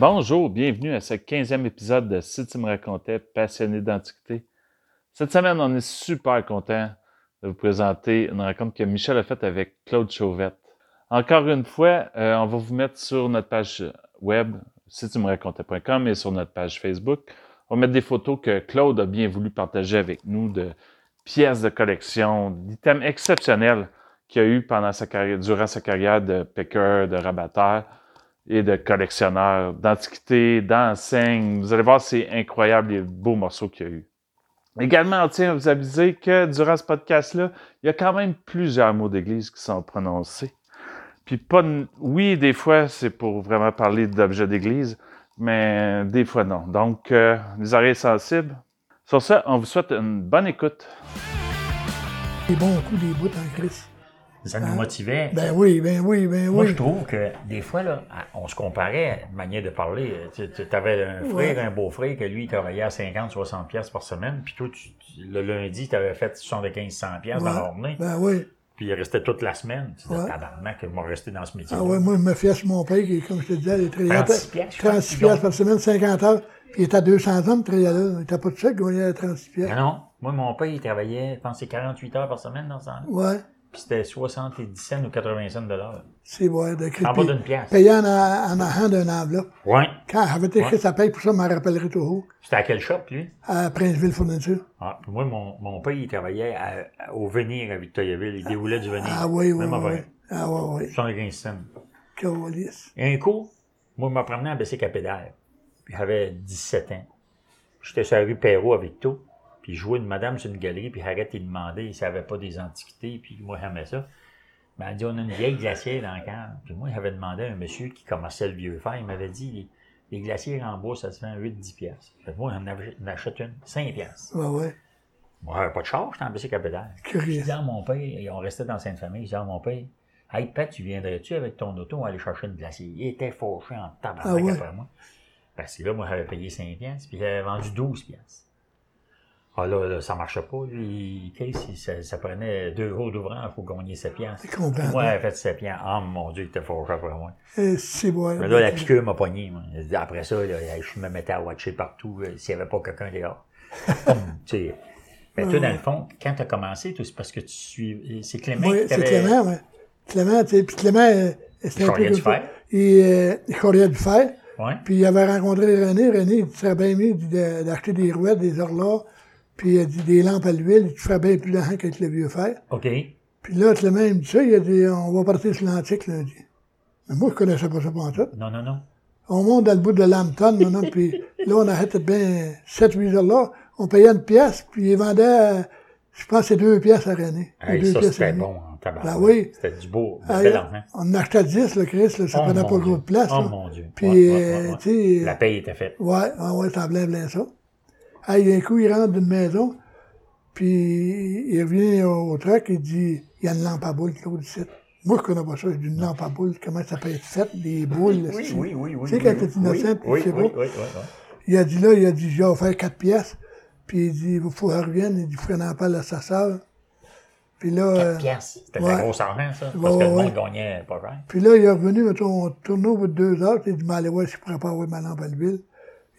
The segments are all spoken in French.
Bonjour, bienvenue à ce 15e épisode de Si tu me racontais, passionné d'antiquité. Cette semaine, on est super content de vous présenter une rencontre que Michel a faite avec Claude Chauvette. Encore une fois, euh, on va vous mettre sur notre page web, si tu me racontais.com et sur notre page Facebook. On va mettre des photos que Claude a bien voulu partager avec nous de pièces de collection, d'items exceptionnels qu'il a eu pendant sa carrière, durant sa carrière de picker, de rabatteur et de collectionneur d'antiquités, d'enseignes. Vous allez voir, c'est incroyable les beaux morceaux qu'il y a eu. Également, à vous aviser que durant ce podcast-là, il y a quand même plusieurs mots d'église qui sont prononcés. Puis pas, oui, des fois, c'est pour vraiment parler d'objets d'église, mais des fois non. Donc, euh, les oreilles sensibles. Sur ça, on vous souhaite une bonne écoute. Des bons coups, des bouts en. Ça nous motivait. Ben oui, ben oui, ben Moi, je oui. trouve que des fois, là, on se comparait, manière de parler. Tu avais un frère, Ouais. un beau-frère, que lui, il travaillait à 50, 60 pièces par semaine. Puis toi, tu- le lundi, tu avais fait 75, 100 pièces dans la journée. Ben oui. Puis il restait toute la semaine. Tu disais, tabarnak, que moi, rester dans ce métier. Ah ouais, moi, je me fiais sur mon père, qui, comme je te disais, il travaillait 36 piastres, je pense, 36 il piastres gagne. par semaine, 50 heures. Puis il était à 200 ans, il là. Il était pas tout seul, il gagnait 36 piastres. Non, non. Moi, mon père, il travaillait, je pense, c'est 48 heures par semaine dans ce temps-là. Ouais. Puis c'était 70 cents ou 80 cents de l'heure. C'est vrai, de En bas d'une pièce. Payé en, en argent d'un enveloppe. Ouais. Quand j'avais écrit Ouais. sa paye, pour ça, je m'en rappellerai toujours. C'était à quel shop, lui? À Princeville Fourniture. Ah, puis moi, mon, mon père, il travaillait à- au venir à Victoriaville. Il déroulait du venir. Ah oui, oui, Même oui. 20. Ah oui, oui. 75 cents. Calice. Un coup, moi, je me promenais à Bessic à pédale. J'avais 17 ans. J'étais sur la rue Perrault avec tout. Puis je jouais une madame sur une galerie, puis arrête, il demandait, il savait pas des antiquités, puis moi, j'aimais ça. Mais elle dit, on a une vieille glacière dans le cadre. Puis moi, j'avais demandé à un monsieur qui commençait le vieux fer, il m'avait dit, les, les glacières en bois, ça se vend 8-10 piastres. Fait moi, j'en achète une, 5 piastres. Ouais, ouais. Moi, j'avais pas de charge, j'étais en pédale. Je Curieux. dis à mon père, et on restait dans Sainte-Famille, je dis à mon père, Hey Pat, tu viendrais-tu avec ton auto aller chercher une glacière? Il était fauché en tabarnak Ah ouais? après moi. Parce que là, moi, j'avais payé 5 piastres, puis j'avais vendu 12 piastres. Ah là, là, ça marchait pas. Lui, Case, il- ça, ça prenait deux jours d'ouvrant pour gagner 7 piastres. Moi, j'avais fait 7 piastres. Ah, mon Dieu, il était fauché après moi. Eh, C'est vrai. Mais là, la piqûre m'a pogné. moi. Après ça, là, je me mettais à watcher partout euh, s'il n'y avait pas quelqu'un dehors. Hum, tu sais. Mais toi, dans le fond, quand tu as commencé, c'est parce que tu suis. C'est Clément Oui, qui c'est Clément, oui. Clément, tu sais, puis Clément, euh, c'était Il un peu du fer. Il, euh, du fer. Ouais. Puis il avait rencontré René. René, il serait bien mieux d'acheter des rouettes, des horloges, puis il a dit des lampes à l'huile, tu ferais bien plus d'argent qu'avec le vieux fer. OK. Puis là, Clément, il me dit ça, il a dit, on va partir sur l'antique lundi. Mais moi, je connaissais pas ça pour tout. Non, non, non. On monte dans le bout de Lambton, maintenant, puis là, on achète bien 7-8 horloges. On payait une pièce, puis il vendait, euh, je pense, c'est deux pièces à René. Hey, deux ça, c'était bon en tabac. Ben oui. C'était du beau, là, argent. on achetait 10, le Chris, là, ça Oh, prenait pas gros de place. Oh, là. mon Dieu. Puis, Ouais, ouais, euh, ouais, tu sais, La paye était faite. Ouais, ouais, ouais, ça blin blin ça. Hey, un coup, il rentre d'une maison, puis il revient au truck, il dit, il y a une lampe à boules, Claude, ici. Moi, je connais pas ça, j'ai dit, une lampe à boules, comment ça peut être fait, des boules, Oui, c'est- oui, oui, oui. Tu sais, oui, quand oui, t'es innocent, oui, puis oui, oui, oui, oui, oui. Il a dit là, il a dit, j'ai offert quatre pièces, puis il dit, il faut qu'elle revienne, il dit, il faut qu'elle en parle à sa sœur. Puis là, euh, 4 piastres. C'était ouais. la grosse argent, ça. Ouais, Parce que le ouais, monde gagnait pas cher. puis là, il est revenu, mettons, on tournait au bout de deux heures, puis il dit, mais allez voir si je pourrais pas avoir ma lampe à l'huile.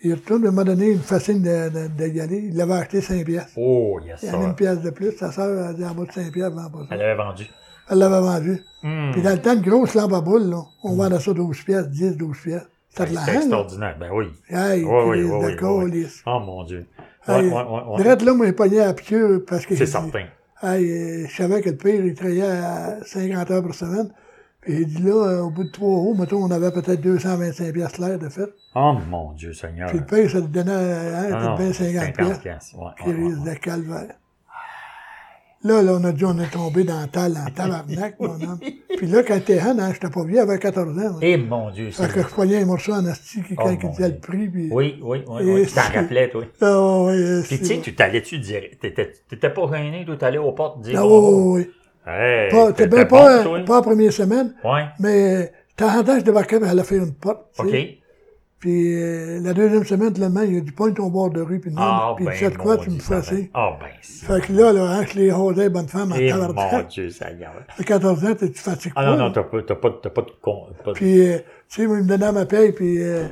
Il retourne, à un moment donné, il me fascine d'y aller. Il l'avait acheté 5 pièces. Oh, yes, Il y ça. en a une pièce de plus. Sa sœur a dit en bas de 5 pièces, vend pas ça. Elle avait vendu. Elle l'avait vendu. Hmm. Puis dans le temps, une grosse lampe à boule, là, on vendait ça 12 pièces, 10, 12 pièces. C'était de C'était l'argent, là. extraordinaire. Ben oui. Hey, Oui, oui, oui, d'accord. Oh, mon Dieu. Hey, ouais, ouais, ouais. Là, moi, à la piqûre parce que C'est certain. Hey, euh, je savais que le pire, il travaillait à 50 heures par semaine. Dit là, euh, au bout de trois roues, mettons, on avait peut-être 225 pièces l'air de fait. Oh, mon Dieu, Seigneur. Puis le pire, ça te donnait, hein, Ah non, peut-être bien 50 pièces. piastres. Ouais, Puis ouais, ouais, risque de calvaire. Là, là, on a dit, on est tombé dans le tal, dans le tabarnak, mon homme. Puis là, quand t'es jeune, hein, j'étais pas vieux, j'avais 14 ans. hein. Eh, mon Dieu, Fait que je pognais un morceau en asti qui- Oh, mon il disait Dieu. le prix. Puis... Oui, oui, oui. Et oui. Tu t'en c'est- rappelais, toi. Ah euh, Puis, tu c'est sais, tu t'allais-tu dire. T'étais t'étais pas gêné, toi, t'allais aux portes dire. Ah oui, oui, oui. Hey, Pas, t'es bien bon, pas, toi? pas la première semaine, Ouais. mais temps en temps, je débarquais, elle a fait une porte. sais. OK. Puis euh, la deuxième semaine, finalement, il a dit, pointe ton bord de rue, puis non, Ah, puis ben, tu sais quoi, tu me fais ça assez. Ah, ben. Fait que là, là, hein, je les rosais, bonne femme, en Eh, mon. Dieu, Seigneur. À 14 ans, tu fatigues Ah pas. non, là. non, t'as pas, t'as pas, t'as pas de con. Puis, euh, tu sais, moi, il me donnait ma paye, puis euh,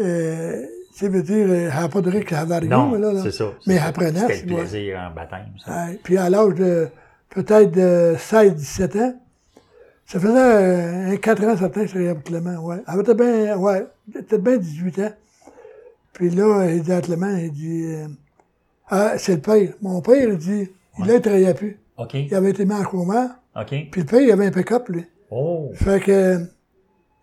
euh, tu veux dire, euh, elle n'a pas de à avarie, Non, mais là, là. c'est ça. Mais c'est ça. apprenant, C'était le plaisir en baptême, ça. Puis à l'âge de peut-être de 16-17 ans, ça faisait euh, un 4 ans certain que je serais Clément, ouais. Elle était bien, ouais, peut-être bien 18 ans. Puis là, il dit à Clément, il dit, euh, ah, c'est le père. Mon père, il dit, il il travaillait plus. OK. Il avait été mis en. OK. Puis le père, il avait un pick-up, lui. Oh. Fait que, euh,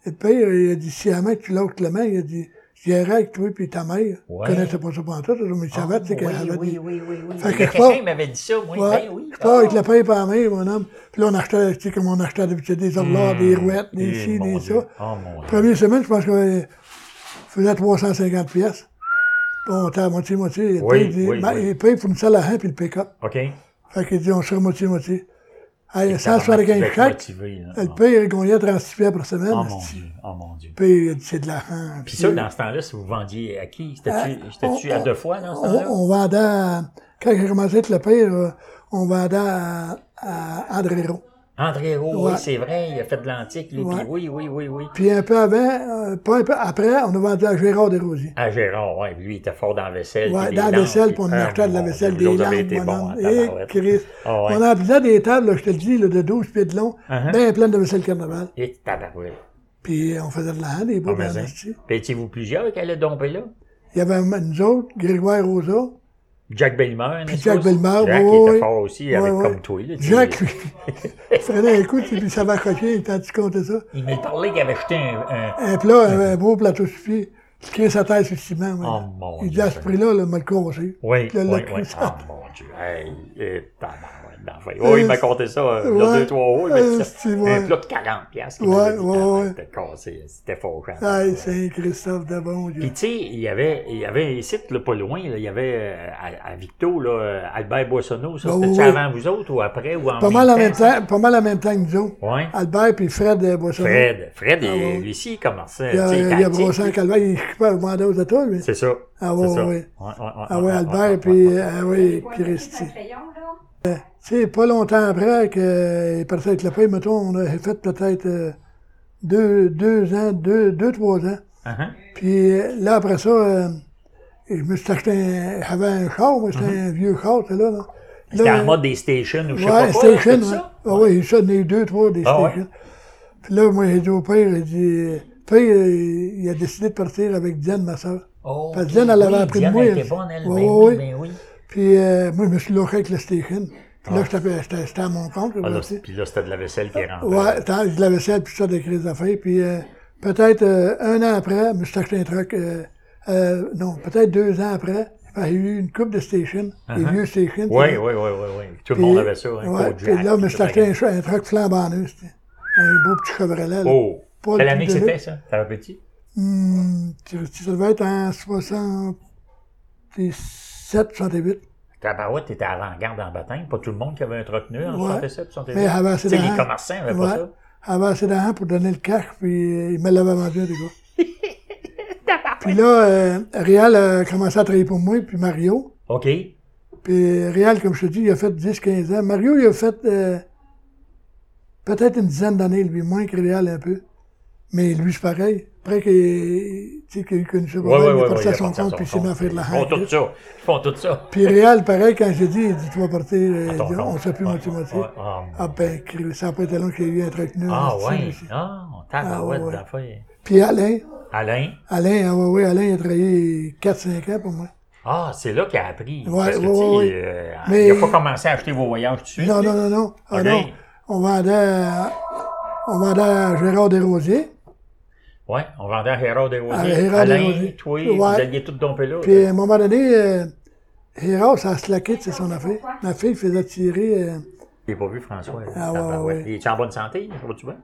le père, il a dit, si à main tu l'as Clément, il a dit, j'irai avec toi puis ta mère. Ouais. Je connaissais pas ça pendant tout, mais il savait, tu sais, Ah, qu'elle oui, avait oui, oui, oui, oui. Fait Il y que je quelqu'un m'avait dit ça, moi. Ouais. Ben oui. Je pars avec Ah. la paille par la main, mon homme. Puis là, on achetait, tu sais, comme on achetait d'habitude des horloges, des rouettes, des Eh, ci, des Dieu. ça. Oh mon Dieu. Première semaine, je pense qu'on faisait 350 pièces. Puis on était à moitié-moitié. Et Oui, puis, il oui, ben, oui. il paye pour une salle à rein puis le pick-up. OK. Fait qu'il dit, on sera moitié-moitié. Hey, Vous 175 êtes chaque. motivé, là. Le Ah. père, il gagnait 36 pièces par semaine. Oh mon. Dieu. Oh mon Dieu. Le dit, c'est de l'argent. Puis ça, dans ce temps-là, si vous vendiez à qui? C'était-tu on- à deux fois dans ce on, temps-là? on vendait, à- quand j'ai commencé avec le père, euh, on vendait à, à André Roux. André Roux, Ouais. oui, c'est vrai, il a fait de l'antique, lui. Ouais. Oui, oui, oui, oui. Puis un peu avant, euh, pas un peu après, on a vendu à Gérard Desrosiers. À Gérard, oui. Lui, il était fort dans la vaisselle. Ouais, puis dans la vaisselle, puis on puis- achetait de la Ah, vaisselle, des lampes, mon homme. Et. Christ. Ah ouais. On emplissait des tables, là, je te le dis, là, de 12 pieds de long, Uh-huh. bien pleines de vaisselle carnaval. Et tabarouette. Puis on faisait de la des beaux Ah, esti. Puis étiez-vous plusieurs qui allaient domper là? Il y avait nous autres, Grégoire Rosa, Jack Bellemare, n'est-ce Jack pas? Bellemare, Jack, oui, il était oui. fort aussi, Ouais, avec ouais. comme toi. Là, tu. Jacques, lui, il prenait un coup, puis ça va cocher, quand tu comptais ça. Il m'a parlé qu'il avait jeté un... un- Un plat, un, un beau plateau sur pied, qui crée sa tête sur le ciment. ouais. Oh, mon il dit Dieu. à ce prix-là, là, m'a le cassé. Oui, Puis là, oui, le oui. Ah, mon Dieu. Hey, et d'enfer. Oh, il m'a compté ça, euh, il y a Ouais. deux, trois hauts. Il m'a dit Euh, ça. c'est vrai. Un plat de 40 piastres. Ouais, ouais, ouais. C'était cassé, c'était fort. quand Hey, même. Saint-Christophe de bon Dieu. Puis, tu sais, il y avait, il y avait ici, là, pas loin, là, il y avait euh, à, à Victo, là, euh, Albert Boissonneau. Ça, Ah, c'était-tu oui, oui. avant vous autres ou après ou en Pas mal en même temps, pas mal en même temps que nous autres. Ouais. Albert puis Fred euh, Boissonneau. Fred. Fred, Ah, il- ouais. lui aussi, il commençait. Il a, il a brossé lui. calvaire, il est pas mandat aux lui. C'est ça. Ah, ouais, c'est ça. ouais. Ouais, ouais, ouais, Ah ouais, ouais, ouais, Albert, ouais, puis, ouais, ouais. ah oui, Christy. Sais, pas longtemps après qu'il est parti avec le pain, mettons, on a fait peut-être euh, deux, deux ans, deux, deux, trois ans. Uh-huh. Puis euh, là, après ça, euh, je me suis acheté un, j'avais un char, moi, c'était un vieux char, c'est là, là. C'était en mode des stations ou je sais Ouais, pas quoi. station, ouais. ça? Ah oui, ça, il y en a eu deux, trois, des Ah ouais? stations. Puis là, moi, j'ai dit au père, il dit, père, il a décidé de partir avec Diane, ma soeur. Oh, Parce que Diane, elle avait oui, appris de Diane, moi, elle était bonne, elle. Ben oui, ben oui. Puis euh, moi, je me suis loqué avec le station. Puis Ah. là, j'étais- j'étais à mon compte. Ah, là, sais. puis là, c'était de la vaisselle qui rentrait. Ouais, tant, je l'avais vaisselle, puis ça, des crises d'affaires. Puis euh, peut-être euh, un an après, je me suis acheté un truc. euh, euh, non, peut-être deux ans après, il y a eu une coupe de station, des vieux stations. Oui, oui, oui, oui, oui. Tout le monde avait ça, un ouais, Puis là, je me suis acheté un, truc flambant neuf, un beau petit Chevrolet. là. Oh! Quelle le année que de c'était, ça? T'avais petit? Hum, ça devait être en 67, 68. Tabarouette, t'étais avant-garde en baptême. Pas tout le monde qui avait un truc neuf en Ouais. 67, 68. Mais il avait assez Tu sais, les d'argent. commerçants n'avaient Ouais. pas ça. Il avait assez d'argent pour donner le cash, puis euh, il me l'avait vendu, les gars. puis là, euh, Réal a commencé à travailler pour moi, puis Mario. OK. Puis Réal, comme je te dis, il a fait 10-15 ans. Mario, il a fait euh, peut-être une dizaine d'années, lui, moins que Réal un peu. Mais lui, c'est pareil. Après qu'il tu sais, a eu connu ça, Ouais, ouais, il ouais, ouais, à son compte, puis mis à faire de la Ils font tout haine. ça. Ils font tout ça. Puis Réal, pareil, quand j'ai dit, il dit, tu vas partir, on compte. sait plus Ouais, moitié-moitié. ouais, ah, Ah ben, ça n'a pas été long qu'il y ait eu un truc neuf. Ah, là-dessus, ouais. aussi. Ah, Ah, tabarouette ouais, ouais. d'affaires. Puis Alain, Alain? Alain, ah ouais, ouais, Alain, il a travaillé 4-5 ans pour moi. Ah, c'est là qu'il a appris. Ouais, Parce que, ouais, ouais. euh, Mais- il n'a pas commencé à acheter vos voyages tout de suite. Non, non, non, non. Ah non. On vendait, à- on vendait à Gérard Desrosiers. Ouais, on vendait à Gérard Desrosiers. À Gérard Alain, toi, Ouais. vous alliez tout domper là. Puis à un moment donné, euh, Gérard, ça a slacké, c'est son affaire. Ma fille faisait tirer. euh, Je l'ai pas vu, François. Ah, ouais, Tabarouette. ouais. Il est en bonne santé? Vas-tu bien?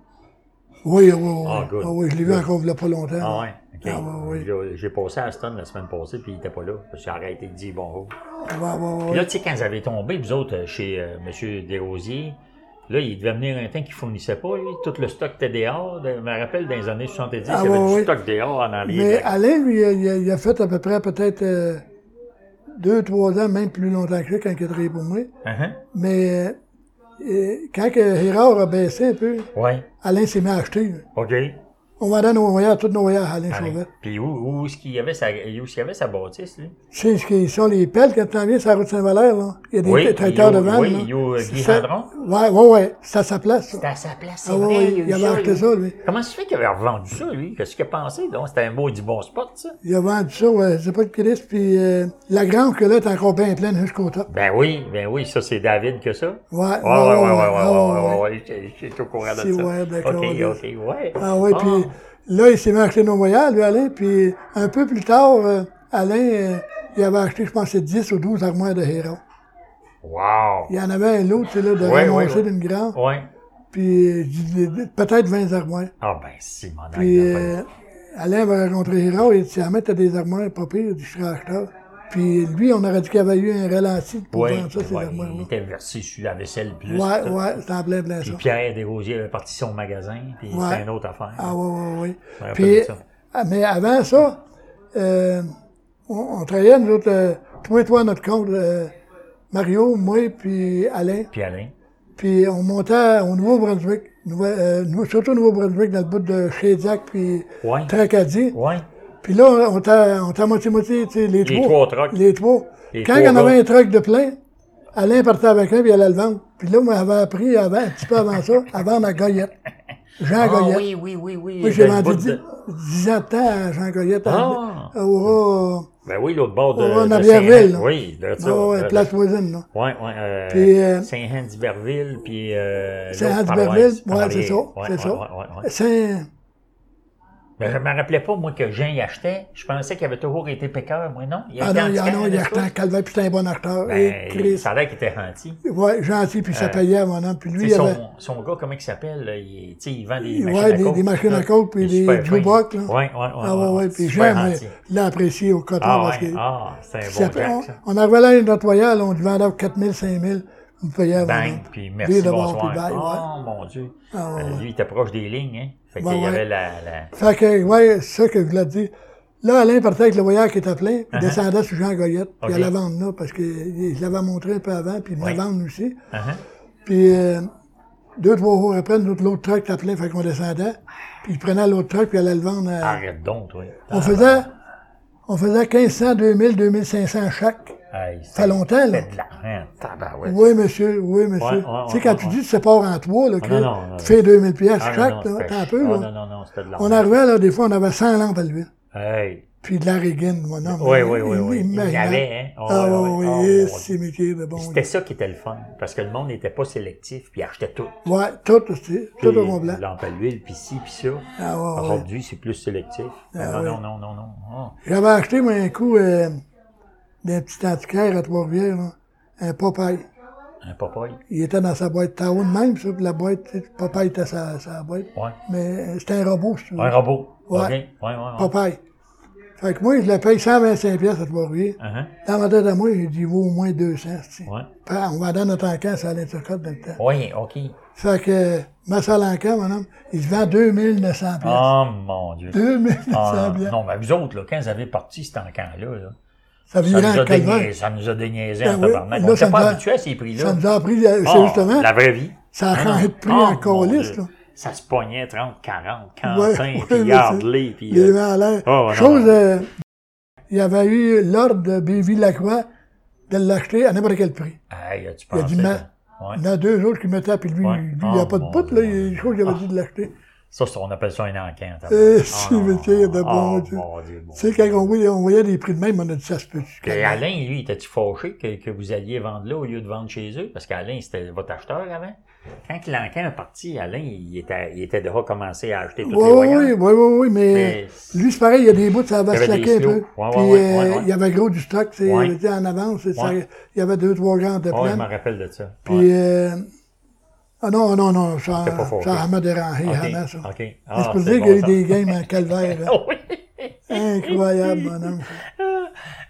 oui, oui, oui. Ah, good. Ah oui, je l'ai vu encore il n'y a pas longtemps. Ah ouais, ok. Ah, ouais, ouais. J'ai- passé à Aston la semaine passée, puis il était pas là. J'ai arrêté de dire bonjour. Ouais, ouais, Puis là, tu sais, quand vous avez tombé, vous autres, euh, chez euh, M. Desrosiers, là, il devait venir un temps qu'il fournissait pas, lui. Tout le stock était dehors. De- Je me rappelle, dans les années 70, Ah, il y avait du stock dehors en arrière. Mais Alain, lui, il a, il fait à peu près peut-être euh, deux, trois ans, même plus longtemps que ça, quand il a travaillé pour moi. Uh-huh. Mais euh, quand que Gérard a baissé un peu, Ouais, Alain s'est mis à acheter. là. OK. On vendait nos voyages, tous nos voyages à Alain. Puis où, où est-ce qu'il y avait sa, où qu'il y avait sa bâtisse, lui? Sais ce qu'ils sont, les pelles, quand tu en viens sur la route Saint-Valère, là. Il y a des Oui, traiteurs de vannes, oui, il y a, euh, Guy C'est- Gendron. Ouais, ouais, ouais. C'est à sa place, ça. C'était à sa place, c'est Ah vrai. ouais, il, avait acheté ça, lui. Comment ça se fait qu'il avait revendu ça, lui? Qu'est-ce qu'il a pensé, donc? C'était un beau du bon spot, ça? Il a vendu ça, ouais, c'est pas de puis euh, la grange que là est encore bien pleine jusqu'au top. Ben oui, ben oui, ça, c'est David que ça? Ouais, Ouais, ouais, ouais, ouais, ouais, ouais, ah, ouais, ouais, ouais, j'ai- j'ai au courant de ça. C'est ouais, d'accord, Ok, là. ok, ouais. Ah oui, puis là, il s'est mis à acheter nos voyages, lui, Alain, puis un peu plus tard, euh, Alain, euh, il avait acheté, je pense, c'est 10 ou 12 armoires de héros. Wow! Il y en avait un autre, tu sais, là, de ouais, ramasser ouais. d'une grande, Ouais. puis euh, peut-être 20 armoires. Ah ben, si, mon Puis euh, Alain avait rencontré Hérault, il dit, si jamais t'as des armoires pas dit, je serais acheteur. Puis lui, on aurait dit qu'il y avait eu un ralenti pour Ouais, ça, ouais, il était versé sur la vaisselle plus. Ouais, tout. ouais, c'était en plein plein Puis ça. Pierre Desrosiers avait parti son magasin, puis Ouais. c'était une autre affaire. Ah oui, oui, oui. Je me rappelle Puis, ah, mais avant ça, euh, on, on travaillait, nous autres, euh, toi et toi, notre compte, euh, Mario, moi, puis Alain. Puis Alain. Puis on montait au Nouveau-Brunswick, Nouveau- euh, surtout au Nouveau-Brunswick, dans le bout de Chédiac, puis Ouais. Tracadie. Ouais. Puis là, on était on à moitié-moitié, tu sais, les, Les trois trucks. Les trois. Les Quand trois il y en avait un truck de plein, Alain partait avec un, puis il allait le vendre. Puis là, moi, j'avais appris avant, un petit peu avant ça, vendre à Goyette. Jean Ah Goyette. oui, oui, oui, oui. Moi, j'ai le vendu bout 10, de- 10 ans de temps à Jean Goyette. à- Ah. à Ben oui, l'autre bord de. Aura de Navièreville, Saint-Hen. là. Oui, de ça. Ah ouais, place voisine, là. Ouais, ouais. Euh, Puis, euh, Saint-Hen-d'Iberville, puis. Euh, Duberville. par Ouais, c'est ça. Ouais, c'est ouais, ça. ouais, ouais, ouais. Saint- Mais je me rappelais pas, moi, que Jean y achetait. Je pensais qu'il avait toujours été pécœur, moi, non? Il Ah non, il y en a, non, il y a tout acheté un calvaire, puis c'était un bon acheteur. Et Ben, Chris. ça a l'air qu'il était gentil. Ouais, gentil, puis ça payait, mon homme. Puis lui, il sais, avait. son, son gars, comment il s'appelle? là, Il, il vend des Ouais, machines à des- machines à coke, puis Il des jukebox, là. Ouais, ouais, ouais. Ah ouais, ouais. Puis Jean, l'a apprécié au coton Ah, parce ouais. Ah, c'est un bon Jack, on, ça. on arrivait là, notre voyage, on le vendait à 4 000, 5 000. On payait avant. Bang, puis Lui, merci, bonsoir. ouais. Oh, mon Dieu. Ah, ouais, Euh, ouais. Lui, il était proche des lignes, hein. Fait qu'il y ouais. avait la... la... Fait que, ouais, c'est ça que je voulais te dire. Là, Alain partait avec le voyage qui était plein, puis descendait sur Jean Goyette, puis Uh-huh. Ok. il allait vendre là, parce qu'il l'avait montré un peu avant, puis il Oui. vendre aussi. Uh-huh. Puis, euh, deux, trois jours après, l'autre truck était plein, fait qu'on descendait, puis il prenait l'autre truck, puis il allait le vendre à... Arrête donc, toi. On faisait, on faisait 1500, 2000, 2500 chaque. Hey, Ça fait longtemps, là. De. Oui, monsieur, oui, monsieur. Tu sais, quand tu dis que tu sépares en trois, là, que non, non, non. tu fais 2000 pièces Ah, chaque, là, t'as un peu, Ah, là. non, non, non, c'était de. On arrivait, là, des fois, on avait 100 lampes à l'huile. Hey. Puis de la régine, mon homme. Oui, oui, oui, oui. Il y imaginable. avait, hein. Oh, Ah, ouais, oui, oui, Oh, c'est métier de bon. C'était ça qui était le fun, parce que le monde n'était pas sélectif, puis il achetait tout. Ouais, tout, c'est tout au complet. Lampe à l'huile, puis ci, puis ça. Ah, ouais. Aujourd'hui, c'est plus sélectif. Ah, non, non, non, non, non. J'avais acheté, moi, un coup, euh, d'un petit antiquaire à Trois-Rivières, là, un Popeye. Un Popeye. Il était dans sa boîte de même, ça, puis la boîte, Popeye était sa, sa boîte. Ouais. Mais euh, c'était un robot, si tu veux. Un robot. Ouais. OK. Ouais, ouais, ouais. Popeye. Fait que moi, je le paye 125 pièces à Trois-Rivières. Uh-huh. Dans ma tête à moi, j'ai dit, il vaut au moins 200, tu sais. Ouais. On vendait notre encan, ça allait Turcotte dans le temps. Oui, OK. Fait que, ma salle mon homme, il se vend 2900 pièces. Oh, mon Dieu. 2900 Ah, pièces. non, mais vous autres, là, quand vous avez parti cet encan-là, là, Ça nous a déniaisé, ça nous a déniaisé Ben en oui. tabarnak. Là, On ça n'était pas nous a- habitué à ces prix-là. Ça nous a pris, c'est Ah, justement, La vraie vie. ça a changé de prix en là. Ça se pognait 30, 40, Ouais, 45, ouais, puis mais Yardley, puis... Les euh, non, Chose, euh, il y avait eu l'ordre de Béville-Lacroix de l'acheter à n'importe quel prix. Il y a pensais... du ma- Ouais. Il y en a deux autres qui mettaient, puis lui, Ouais. lui, il n'y a Ah, pas de poutre, là. Il y a des choses qu'il avait dit de l'acheter. Ça, c'est- on appelle ça un encan. Euh, c'est le de bon oh, Dieu. Tu sais, quand on voyait, on voyait des prix de même, on a dit ça se peut. Puis Alain, lui, était-tu fâché que, que vous alliez vendre là au lieu de vendre chez eux? Parce qu'Alain, c'était votre acheteur avant. Quand l'encan est parti, Alain, il était, il était déjà commencé à acheter tous Oui, les oui, voyages. oui, oui, oui, oui, mais, Mais- lui, c'est pareil, il y a des bouts, ça va se un peu. Ouais, Puis, ouais, euh, ouais, il y avait gros du stock, était en avance, c'est ça, il y avait deux, trois grandes de Ouais, je me rappelle de ça. Puis, euh, ah non, non, non, ça, ça m'a dérangé, OK, vraiment, ça. OK. Mais Ah, c'est pour c'est dire bon, qu'il y a eu des games en calvaire. Oui. Incroyable, mon homme.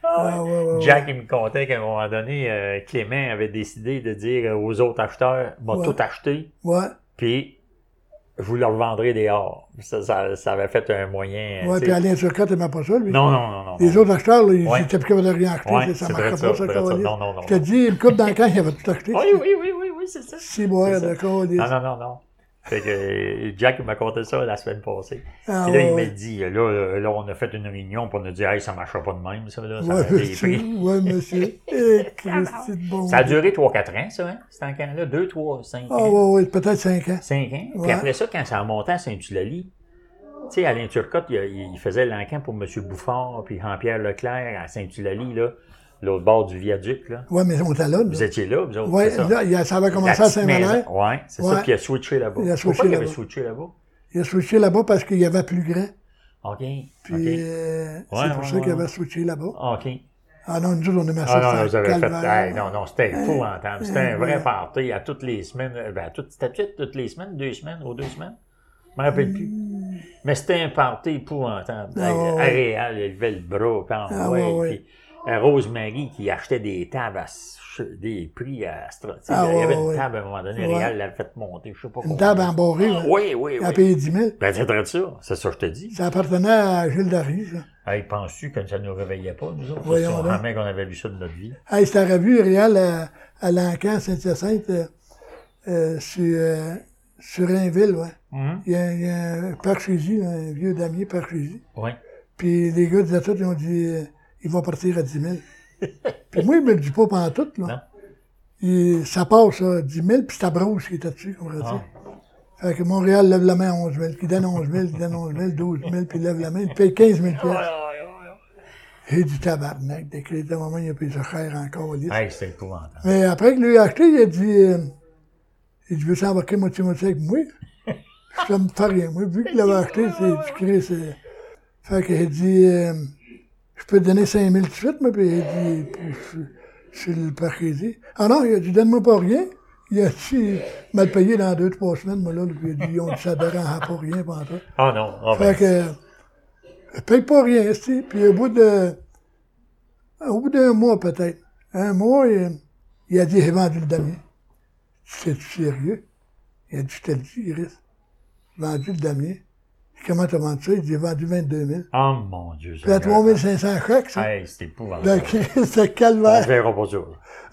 Ah, ouais, ouais, ouais. Jack, il me contait qu'à un moment donné, euh, Clément avait décidé de dire aux autres acheteurs, m'a tout acheté, Ouais, puis je vous le revendrai dehors. Ça, ça, ça avait fait un moyen. ouais, tu puis. Alain Turcotte, m'a pas ça, lui. Non, non, non, non. Les non. autres acheteurs, là, ils Ouais. étaient plus capables de rien acheter, Ouais, ça, c'est marchait pas, ça, ça. Non, non, non, Je te dis, une coupe dans le camp, il avait tout acheté. Oui, oui, oui, oui, oui, c'est ça. C'est ça. d'accord. les- Non, non, non, non. Fait que euh, Jack m'a conté ça la semaine passée. Ah, Puis là, ouais, il m'a ouais. dit, là, euh, là, on a fait une réunion pour nous dire, hey, ça marchera pas de même, ça, là. Ça, Ouais, a des monsieur. prix. Ouais, monsieur. Eh, bon. Ça a duré 3-4 ans, ça, hein, cet encan-là. 2, 3, 5 Ah, ans. ouais, ouais, peut-être 5 ans. 5 ans. Puis après ça, quand ça a monté à Saint-Eulalie, tu sais, Alain Turcotte, il, il faisait l'encan pour M. Bouffard, puis Jean-Pierre Leclerc à Saint-Eulalie, là, l'autre bord du viaduc, là. Ouais, mais on était là. Vous étiez là, vous autres, ça? là, ça avait commencé à Saint-Valère. Ouais, c'est ça, puis il a switché là-bas. Il a switché Pourquoi il avait là-bas. switché là-bas? Il a switché là-bas parce qu'il y avait plus grand. OK. Puis euh, c'est Ouais, pour ouais, ça qu'il avait switché là-bas. OK. Ah non, nous on aimait ça. Ah non, vous avez fait. hey, non, non, c'était épouvantable. C'était un vrai Ouais. party à toutes les semaines. euh, Ben, à toutes, c'était toutes, les semaines, deux semaines ou deux semaines? Je me rappelle plus. Mais c'était un party épouvantable. Ah, Hey, ouais, ouais. Aréal, il levait le bras quand Ah, ouais. Puis, Rosemary qui achetait des tables à des prix à Ah, Il y avait une table à un moment donné, Ouais. Réal l'avait fait monter, je sais pas Une table en barré, là. Oui, oui, oui. payé 10 000. Ben, c'est ça. C'est ça que je te dis. Ça appartenait à Gilles Darry, ça. Hey, penses-tu que ça nous réveillait pas, nous autres? Voyons C'est jamais qu'on avait vu ça de notre vie. Hey, c'était revu, Réal, à, à l'Encan, Saint-Hyacinthe, euh, euh, sur, euh, sur Rainville, ouais. Mhm. Il y a, il y a un là, un vieux damier Parchésie. Oui. Puis les gars disaient tout, ils ont dit, euh, il va partir à 10 000. puis moi, il me le dit pas pendant tout, Non. là. Et ça passe, à 10 000, puis c'est ta brousse qui était dessus, comme on Ah. Fait que Montréal lève la main à 11 000, qui donne 11 000, qui donne 11 000, 12 000, puis il lève la main, il paye 15 000 piastres. J'ai du tabarnak, des crédits, à un moment, il a payé ça cher encore. Hey, épouvantable. Mais après que lui a acheté, il a dit, euh, il dit, veux-tu embarquer moitié-moitié avec moi? Ça me fait rien. Moi, vu qu'il l'avait acheté, c'est du c'est... Fait qu'il a dit, euh, je peux te donner 5 000 tout de suite, moi, puis il a dit, puis je- sur le parchésie. Ah non, il a dit, donne-moi pas rien. Il a dit, mal payé dans deux, trois semaines, moi, là, puis il a dit, ça ne dérange pas rien pendant ça. Ah non. Ah, ben, Fait que, je paye pas rien, tu Puis au bout de, au bout d'un mois peut-être, un mois, il, il a dit, j'ai vendu le damier. C'est sérieux? Il a dit, je te le dis, Iris. Vendu le damier. Comment t'as vendu ça? Il dit, j'ai vendu 22 000. Oh mon Dieu. Puis à 3 500 chèques, ça. Hey, c'était épouvantable. On calvaire. verra pas ça.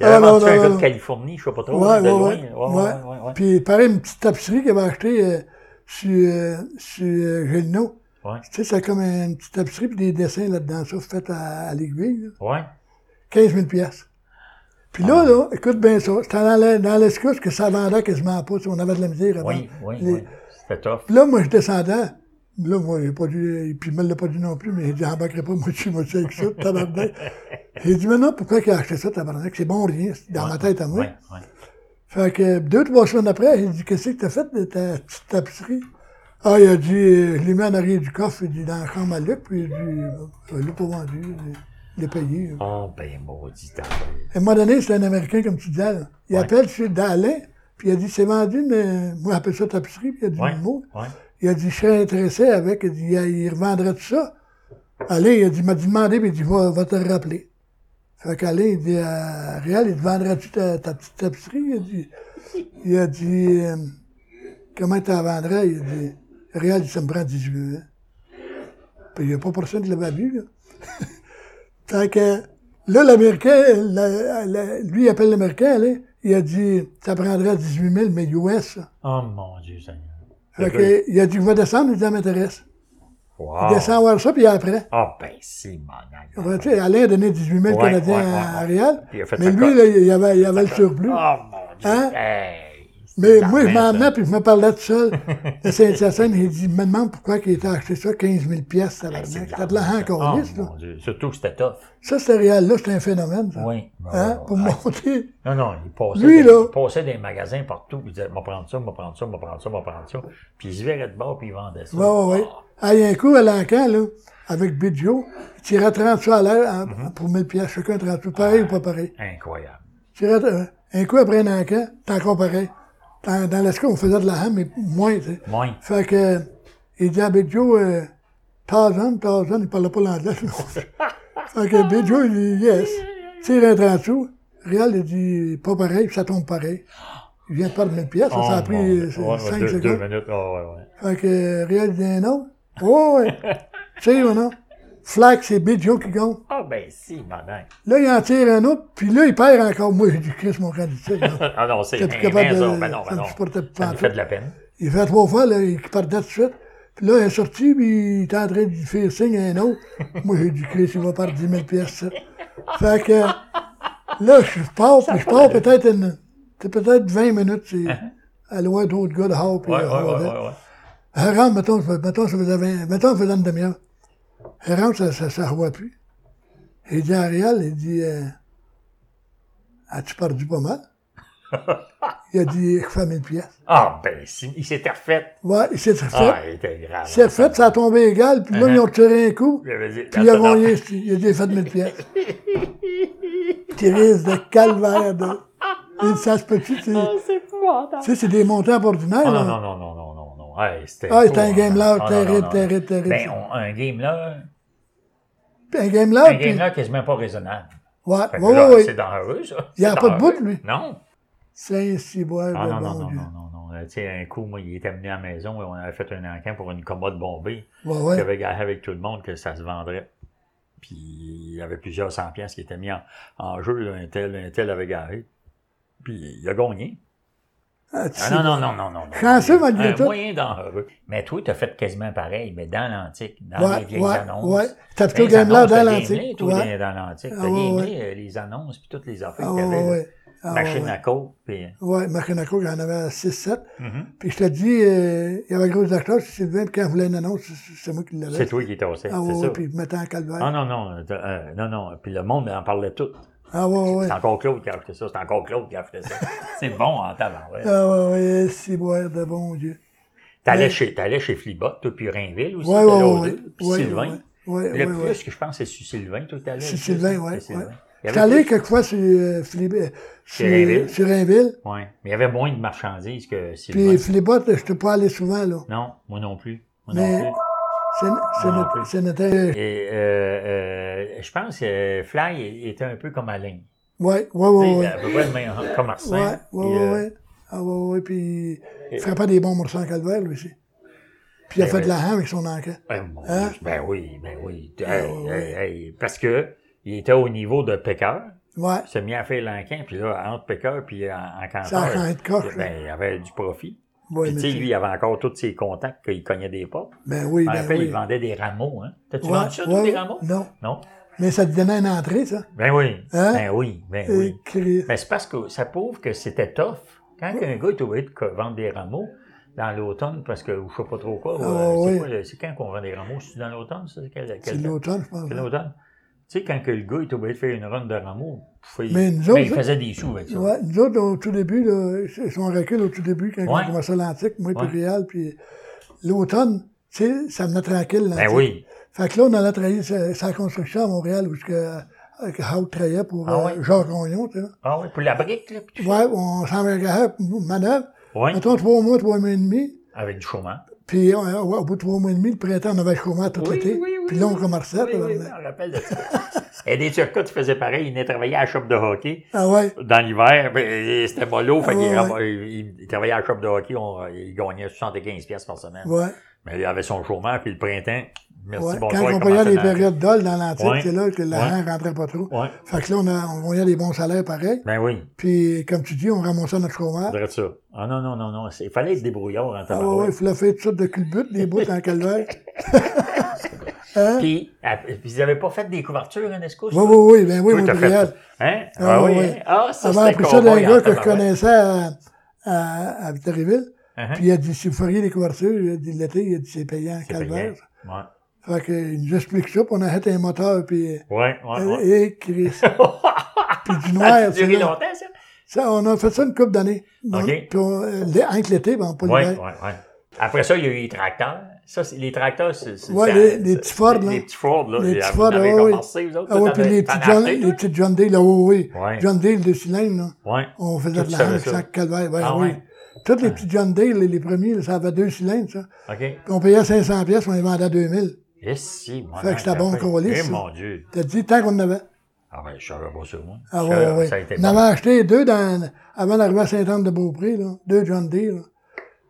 Il Ah, avait vendu un gars de Californie, je sais pas trop, Ouais, ouais, loin. ouais. Ouais, ouais. Puis pareil, une petite tapisserie qu'il avait achetée euh, sur, euh, sur euh, Gélino. Ouais. Tu sais, c'est comme une petite tapisserie puis des dessins là-dedans, ça, fait à, à l'aiguille. Ouais. 15 000 piastres. Puis là, là, écoute bien ça, c'était dans dans l'escousse que ça vendait quasiment pas, on avait de la misère avant. Oui, oui, Les- oui. C'était tough. Puis là, moi, je descendais. Là, moi, j'ai pas dit, puis il me l'a pas dit non plus, mais il dit, j'embarquerai pas moitié, moitié avec ça, tabarnak. J'ai dit, maintenant, pourquoi il a acheté ça, tabarnak? C'est bon rien, c'est dans ma tête à moi. Oui, oui. Fait que deux, trois semaines après, il dit, qu'est-ce que t'as fait de ta petite tapisserie? Ah, il a dit, euh, je l'ai mis en arrière du coffre, il dit, dans la chambre à Luc, puis il dit, je l'ai pas vendu, je l'ai payé. Oh, ben, maudit. À un moment donné, c'est un Américain, comme tu disais, là. Il Ouais. appelle chez Dalin, puis il a dit, c'est vendu, mais moi, j'appelle ça tapisserie, puis il a dit Ouais, le mot. Il a dit, je serais intéressé avec, il dit, il revendrait tout ça. Alain, il a dit, m'a demandé, puis il va, te rappeler. Fait qu'Alain, il dit, Réal, il te vendrait-tu ta, petite tapisserie? Il a dit, euh, comment tu la vendrais? Il a dit, Réal, il dit, ça me prend 18 ans. Puis il n'y a pas personne qui l'avait vu, là. fait que, là, l'Américain, la- la- lui, il appelle l'Américain, il a dit, ça prendrait 18 000, mais US. Oh, mon Dieu, Seigneur. Fait il a dit, va descendre, il dit, ça m'intéresse. Wow. Il descend voir ça, puis après. Ah, ben, c'est mon Ouais, tu sais, Alain a donné 18 000 Ouais, Canadiens ouais, à fait Mais lui, là, il avait, il avait le surplus. Oh, mon Dieu. Hein? Hey, Mais moi, je m'en venais, puis je me parlais tout seul de Saint-Hyacinthe. Il dit, me demande pourquoi il était acheté ça, 15 000 piastres, ça c'est C'était de l'argent encore Oh, lisse, là. mon Dieu. Surtout que c'était tough. Ça, c'était réel, là, c'était un phénomène, ça. Oui. Hein, pour monter. Non, non, il passait, Lui, des, là. il passait des magasins partout, il disait, m'a prendre ça, m'a prendre ça, m'a prendre ça, m'a prendre ça. Puis il se verrait de bord, puis il vendait ça. Ouais. Ah, il y a un coup à l'encan, là, avec Bidjo, il tirait 30 sous à l'heure hein, Mm-hmm. pour 1000 piastres, chacun 30 sous. Pareil ou pas pareil? Incroyable. Euh, un coup après un encan, c'est encore pareil. Dans, dans l'escouade, on faisait de la ham, mais moins, tu sais. Moins. Fait que, il dit à Big Joe, euh, Tarzan, Tarzan, il parlait pas l'anglais. fait que Joe, il dit, yes. Tire un 30 sous. Réal, il dit, pas pareil, ça tombe pareil. Il vient de perdre 1000 pièces, ça, ça a Oh, pris euh, ouais, ouais, 5 deux, secondes. deux minutes. Oh, ouais, ouais. Fait que Réal, il dit, autre. Oh, ouais. Tire un autre. C'est Big Joe qui gagne. Ah, ben, si, madame. Là, il en tire un autre, puis là, il perd encore. Moi, j'ai dit, Chris, mon candidat. Ah non, c'est plus capable de- Ben non, ben non. Ça me fait de la peine. Il fait trois fois, là, il partait tout de suite. Puis là, il est sorti, puis il était en train de faire signe à un autre. Moi, j'ai dit, Chris, il va par 10 000 pièces, ça. Fait que, là, je pars, puis je pars peut-être une, c'est peut-être 20 minutes, c'est à loin d'autres gars de puis Ouais, ouais, ouais, ouais, ouais. Mettons, mettons, ça faisait 20, mettons, ça faisait une demi-heure. Elle rentre, ça, ça, ça revoit plus. Il dit à Ariel, il dit, euh, as-tu perdu pas mal? il a dit, fais 1000 pièces. Ah, ben, si- il s'était refait. Ouais, il s'est refait. Ah, il était grave. il s'est refait, ça a tombé égal, puis là, ils ont retiré un coup, dit, puis il a attends, gagné, il a dit, fait 1000 pièces. Thérèse de calvaire, de... Dit, ça se peut-tu, c'est, Ah, tu sais, c'est des montants ordinaires, Ah, là. non, non, non, non, non, non, non. Hey, c'était Ah, c'était un game là. Ah, non, terrible, non, non. terrible, terrible. Ben, on- un game là, un game là, un Ah, game là quasiment pas raisonnable. ouais, ouais, là, ouais, C'est dangereux, ça. Il y a C'est pas de bout, lui. Non. Saint-Cyboire, Ah, de non, non, non, Dieu. non, non, non. Tu sais, un coup, moi, il était amené à la maison et on avait fait un encamp pour une commode bombée. Ouais, ouais. J'avais gagné avec tout le monde que ça se vendrait. Puis il y avait plusieurs cent pièces qui étaient mis en, en jeu. Un tel, un tel avait gagné. Puis il a gagné. Ah, Ah, non, non, non, non, non. Chanceux, malgré un tout. moyen dangereux. Mais toi, tu as fait quasiment pareil, mais dans l'antique, dans les Ouais, vieilles ouais, annonces. ouais. T'as Les plutôt game là annonces, dans t'as l'antique. gamelé, toi, Ouais. dans l'antique. Ah, T'as euh, les annonces, puis toutes les affaires Ah, qu'il y ouais, avait. là. ouais. Ah, Machine à côte, puis... Ouais, machine à coke, j'en avais 6-7. Mhm. Puis je te dis, euh, il y avait un gros acteur, c'est Sylvain, puis quand il voulait une annonce, c'est- moi qui l'avais. C'est toi qui t'as Ah, c'est ça. puis il me mettait en calvaire. Ah non, non, euh, euh, non, non. Puis le monde en parlait tout. Ah, ouais, ouais. C'est encore Claude qui a acheté ça. C'est encore Claude qui a acheté ça. c'est bon en tabarouette. Ah, ouais, ouais, Cyboire de bon Dieu. T'allais Ouais. chez, t'allais chez Flibot, toi, puis Rainville aussi. Ouais, ouais, ouais. Puis ouais, Sylvain. Ouais, ouais, Le ouais, plus ouais. que je pense, c'est sur Sylvain, toi, t'allais. C'est Sylvain, ouais, c'est ouais. Y J'étais avait allé plus- quelquefois sur, euh, sur, Rainville. sur Rainville. Ouais. Mais il y avait moins de marchandises que Sylvain. Puis Philibot, je n'étais pas allé souvent, là. Non, moi non plus. Moi Mais- non plus. C'est c'est Non, notre- plus. c'est notre. Et euh, euh, je pense que Fly était un peu comme Alain. Ouais, sais, ouais. à peu près le même commerçant. Ouais, euh, ouais. Ah, ouais, ouais, puis il pas des bons morceaux en calvaire, lui aussi. Puis il a Ben fait oui. de la ham avec son enquête. Ben, Hein? Ben oui, ben oui. Hey, Parce que il était au niveau de Pécœur. Ouais, Il s'est mis à faire l'enquin, puis là, entre Pécœur puis en, en ben, il avait du profit. Puis tu sais, lui, il avait encore tous ses contacts qu'il cognait des portes. Ben oui, ben rappelle, oui. il vendait des rameaux, hein. T'as-tu Ouais, vendu ça, des rameaux? Non, Non? mais ça te donnait une entrée, ça. Ben oui. Hein? Ben oui, ben oui. Mais c'est parce que ça prouve que c'était tough. Quand un gars est obligé de vendre des rameaux dans l'automne, parce que je sais pas trop quoi, Ah, euh, c'est oui. quand qu'on vend des rameaux? C'est dans l'automne, ça? C'est l'automne, je pense. C'est l'automne. Tu sais, quand que le gars est obligé de faire une run de rameaux, il, Mais nous ben, autres, il faisait des sous avec ça. Ouais, nous autres, au tout début, là, ils sont recul au tout début, quand Ouais. on commençait l'antique, moi et Ouais. puis Réal, puis l'automne, tu sais, ça venait tranquille, l'antique. Ben oui. Fait que là, on allait travailler la construction à Montréal, où Howe travaillait pour Ah euh? Jacques Rognon, tu sais. Ah oui, pour la brique, là. puis. Ouais, on s'en va manœuvre. Ouais. Mettons trois mois, trois mois et demi. Avec du chômage. Puis euh, au bout de trois mois et demi, le printemps, on avait le chômage tout Oui, l'été. oui, oui, puis là, on oui. commerçait. Oui, on- rappelle de ça. Et des Turcots, tu faisais pareil. Ils venaient travailler à la shop de hockey. Ah ouais, Dans l'hiver, ben, c'était mollo. Fait Ah, ouais, ram- il, il travaillait à la shop de hockey. On, il gagnait 75 pièces par semaine. ouais. Mais il avait son chômage, puis le printemps, merci, ouais. bonsoir. Quand on voyait commençait les périodes d'ol dans l'antique, Ouais. c'est là que l'argent Ouais. rentrait pas trop. Ouais. Fait que là, on, a, on voyait des bons salaires pareils. Ben oui, Puis, comme tu dis, on ramassait notre chômage. dirait ça. Ah non, non, non, non. c'est- Il fallait être débrouillard en Ah ouais, tabarouette. ouais, il fallait faire toutes sortes de culbutes, des bouts en calvaire. hein? Puis, ils n'avaient pas fait des couvertures, UNESCO? Oui, oui, oui, ben oui, fait Montréal. ça. Hein? Ah, Ah, oui, ouais. hein? Ah, ça, c'était appris ça d'un gars que je connaissais à, à, à Victoriaville. Uh-huh. Puis il a dit, si vous feriez des couvertures, il a dit l'été, il a dit, c'est payant, C'est calvaire. Ouais. Fait que, il nous explique ça, puis on a fait un moteur, puis... Ouais, ouais, euh, ouais. Et Chris. puis du Ça noir, a c'est duré longtemps, ça? Ça, on a fait ça une couple d'années. OK. Puis on, euh, avec l'été, ben, pas Ouais, ouais, ouais. Après ça, il y a eu les tracteurs. Ça, c'est, les tracteurs, c'est, c'est Ouais, ça- les- les petits Ford, là. les petits Ford, là. Les petits Ford, ah oui. vous autres? Ah Toi, puis les petits John, les petits John Dale, là, oui, oui. Ouais. John Dale de cylindres, là. Ouais. On faisait de la ça? ça, calvaire. Ouais, Ah oui. ouais? Tous les petits John Dale, les, premiers, ça avait deux cylindres, ça. OK. Puis on payait 500 pièces, on les vendait à 2000. Yes, si, moi. Fait que c'était bon qu'on Eh, mon Dieu. T'as dit, tant qu'on en avait. Ah ben, je savais pas ça, moi. Ah ouais, ouais, Ça a ouais. été On bon. avait acheté deux dans, avant d'arriver à Saint-Anne-de-Beaupré, là. Deux John là.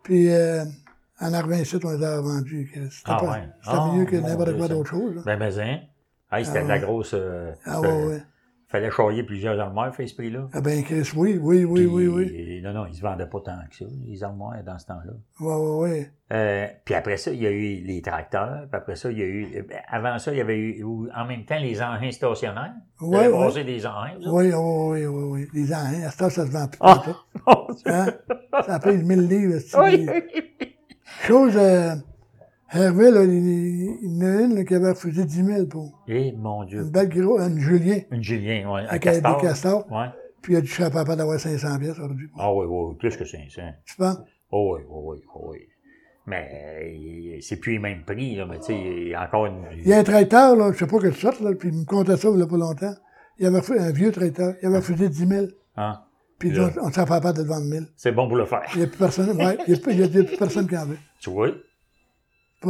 Puis, euh, en arrivant ici, on les avait vendus. C'était Ah pas- ouais. C'était Ah, mieux que mon n'importe quoi d'autre chose, là. Ben, mais, hein. Hey, c'était Ah de la grosse, euh, Ah c'était- ouais, ouais. Fallait choyer plusieurs armoires, fait ce prix-là. Ah ben, Chris, oui, oui, oui, Puis, oui, oui. Non, non, ils se vendaient pas tant que ça, les armoires, dans ce temps-là. Oui, oui, oui. Euh, puis après ça, il y a eu les tracteurs. Puis après ça, il y a eu... euh, Avant ça, il y avait eu ou- en même temps les engins stationnaires. Ouais. brasé des engins? Oui, oui, oui, oui, oui. Les hein, à ce temps, ça se vend plus. Ah! tout, Hein? Ça pèse 1000 livres. c'est- Oui. Chose, euh, Hervé, là, il, il y en a une qui avait refusé 10 000 pour Eh, mon Dieu. une belle gros, une Julien, Une Julien. Un avec castor. des castors. Ouais. Puis il a dit, je serais papa d'avoir 500 pièces aujourd'hui. Ah oui, oui, oui, plus que 500. Tu penses? Oh oui, oh oui, oh oui. Mais euh, c'est plus les mêmes prix, là, mais tu sais, il y a encore une... Il y a un traiteur, là, je sais pas quelle sorte, là, puis il me comptait ça il y a pas longtemps. Il avait refusé, un vieux traiteur, il avait refusé 10 000. Hein? Puis il dit, on ne serait pas capable de vendre 1000. C'est bon pour le faire. Il n'y a plus personne, ouais, il y a, plus- il y a plus personne qui en veut. Tu vois?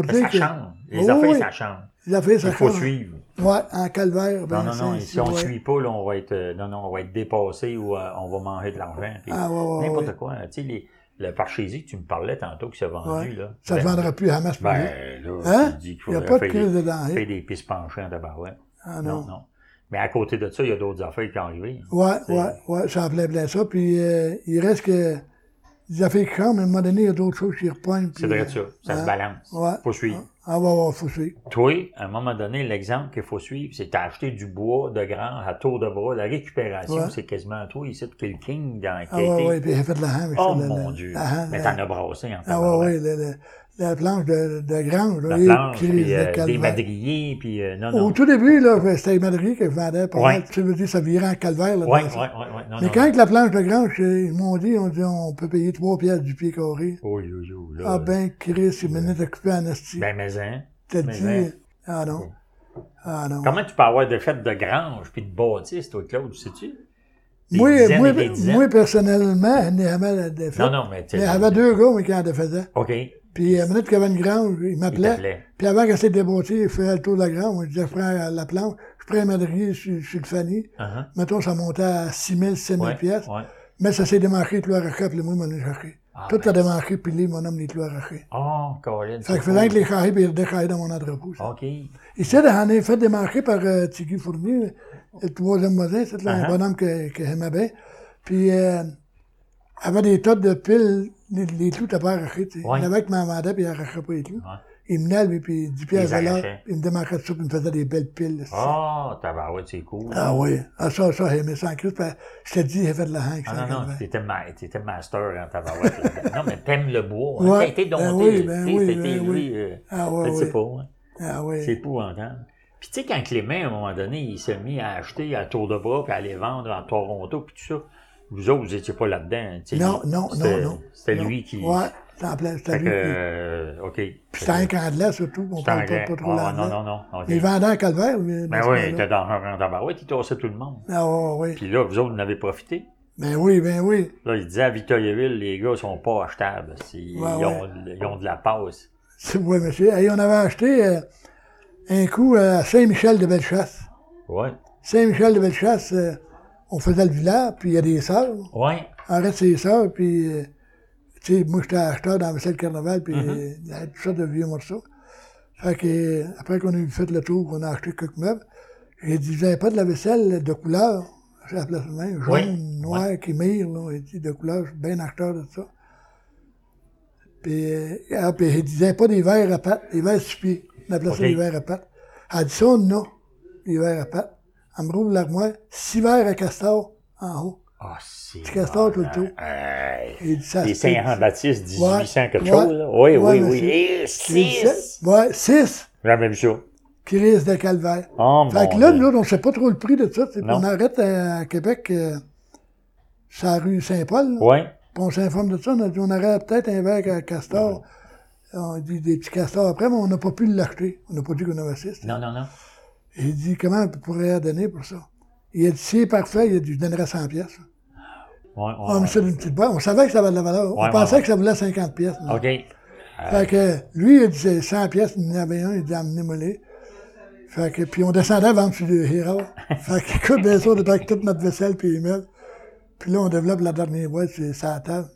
Pour ça que change. Les Oh, affaires, oui. ça change. les affaires, ça Il faut change. suivre. Ouais, en calvaire, ben, Non, non, non. c'est- Si on ne ouais. suit pas, là, on va être, euh, non, non, on va être dépassé ou euh, on va manger de l'argent. Ah, ouais, ouais, N'importe quoi. Tu sais, les, le parchésie que tu me parlais tantôt qui s'est vendu, là. Ça ne ben, vendra plus à Hamas. Ben, là, Hein? tu dis qu'il faudrait pas de faire des, dedans. hein? faire des pistes penchées en tabarouette. Ah Non, non. non. Mais à côté de ça, il y a d'autres affaires qui sont arrivées. Ouais, C'est- ouais, ouais, ça en plaît plein ça. Puis euh, il reste que des affaires qui changent, mais à un moment donné, il y a d'autres choses qui repoignent. C'est vrai de ça. Ça hein? se balance. Ouais. Faut suivre. Ah, ouais, ouais, faut suivre. Toi, à un moment donné, l'exemple qu'il faut suivre, c'est d'acheter du bois de grange à tour de bras. La récupération, Ouais. c'est quasiment toi ici qui est le king dans Ah, ouais, ouais, puis il a fait de la avec Oh mon Dieu. Mais t'en as brassé en Ah, ouais, ouais, la, la- la planche de, de grange. La planche, puis de des madriers, puis euh, non, Au non. tout début, là, c'était les madriers que je vendais. Ouais. mal. Tu veux dire, ça virait en calvaire. Ouais, ouais. Non, Mais non, quand non. avec la planche de grange, ils m'ont dit, on dit, on peut payer trois pièces du pied carré. Oh, yo, yo, là. Ah ben, Chris, il m'en est occupé en esti. Ben, mais hein. T'as dit, hein. ah non. Ah non. Comment tu peux avoir de fêtes de grange puis de bâtisse, toi, Claude, sais-tu? Des Moi, moi, des moi, personnellement, je n'ai jamais de fait. Non, non, mais tu Mais il y avait deux gars, mais qui en faisaient. OK. Puis, à la minute qu'il y avait une grange, il m'appelait. Puis avant qu'elle s'est débâtie, il faisait le tour de la grange. Moi, je disais, prends la planche, je prends un madrier sur, sur le fanny. Uh-huh. Mettons, ça montait à 6 000, 7 000 Ouais, pièces. ouais. Mais ça s'est démanché, tout arraché, puis moi, il m'en a cherché. Ah, Tout ben, a démanché, puis lui, mon homme, les tout arraché. Oh, Colin. Fait que faisait que les charriers, puis il décaillait dans mon entrepôt. ça. OK. Ici, on est fait démarrer par euh, Tigui Fournier, le troisième voisin, c'est là, Uh-huh. un bonhomme que, que j'aimais bien. Puis, euh, avait des tas de piles, les, les clous t'as pas arrachés, tu sais. Ouais. Il y avait qui m'en vendait, puis il arrachait pas les clous. Ouais. Il me venait, lui, puis 10 pièces Les à arrachait. il me démarrait de ça, puis il me faisait des belles piles. là, Oh, tabarouette, c'est cool. Ah oui, ah, ça, ça, j'ai aimé ça en Christ, puis je t'ai dit, j'ai fait de la hank, Ah non, non, t'étais, ma, t'étais master en tabarouette. non, mais t'aimes le bois. Hein? Ouais. T'as été Ben dompté. oui, ben oui, ben oui. euh, Ah je sais oui. pas, hein. Ah oui. C'est épouvantable. Puis tu sais, quand Clément, à un moment donné, il s'est mis à acheter à tour de bras, puis à les vendre en Toronto, puis tout ça, vous autres, vous étiez pas là-dedans. Non, non, non, non. C'était Non. lui qui... Ouais, c'était lui euh, OK. Puis c'était un anglais, surtout, on parle pas, trop Ah, l'anglais. non, non, non. OK. Mais il vendait en calvaire, mais. Ben oui, il était dans un tabarouette, il tassait tout le monde. Ah ouais, oui. Puis là, vous autres, vous en avez profité? Ben oui, ben oui. Là, il disait à Victoriaville, les gars sont pas achetables. Ils, Ouais, ils ont, ils ont de la passe. C'est oui, monsieur. Et on avait acheté euh, un coup à Saint-Michel de Bellechasse. Ouais. Saint-Michel de Bellechasse, euh, on faisait le village, puis il y a des sœurs. Ouais. En reste, c'est les sœurs, puis, euh, tu sais, moi, j'étais acheteur dans la vaisselle carnaval, puis euh, il y avait tout ça de vieux morceaux. Fait que, euh, après qu'on a eu fait le tour, qu'on a acheté quelques meubles, j'ai dit, pas de la vaisselle de couleur? J'ai la place de main, jaune, noir, qui mire, là, il dit, de couleur, je suis bien acheteur de ça. Puis, euh, ah, puis il disait pas des verres à pattes, des verres sur pied. On appelait ça des verres à pattes. Elle dit ça, on en a, des verres à pattes. Elle me rouvre l'armoire, six verres à castor en haut. Ah, c'est. Petit castor tout le tour. Les peut. Saint-Jean-Baptiste, 1800 Ouais, quelque ouais, chose, là. Oui, ouais, oui, oui. Et ça. 6! Ouais, six. J'avais vu ça. Crise de calvaire. Oh, Fait que là, Dieu. nous autres, on sait pas trop le prix de ça. On arrête à, Québec, euh, sur la rue Saint-Paul. Puis on s'informe de ça. On a dit, on aurait peut-être un verre à castor. On dit des petits castors après, mais on n'a pas pu l'acheter. On n'a pas dit qu'on avait six. Non, non, non. J'ai dit, comment on pourrait donner pour ça? Il a dit, c'est parfait. Il a dit, je donnerais 100 pièces. Ouais, ouais. Mais c'est une petite boîte. On savait que ça avait de la valeur. Ouais, on pensait ouais, que ça voulait 50 pièces. OK. Fait que lui, il disait 100 pièces, il en avait un, il dit amenez-moi les. Fait que, puis on descendait vendre sur le Hero. fait que, écoute, bien sûr, on avec toute notre vaisselle puis les meubles. Puis là, on développe la dernière boîte, c'est ça table.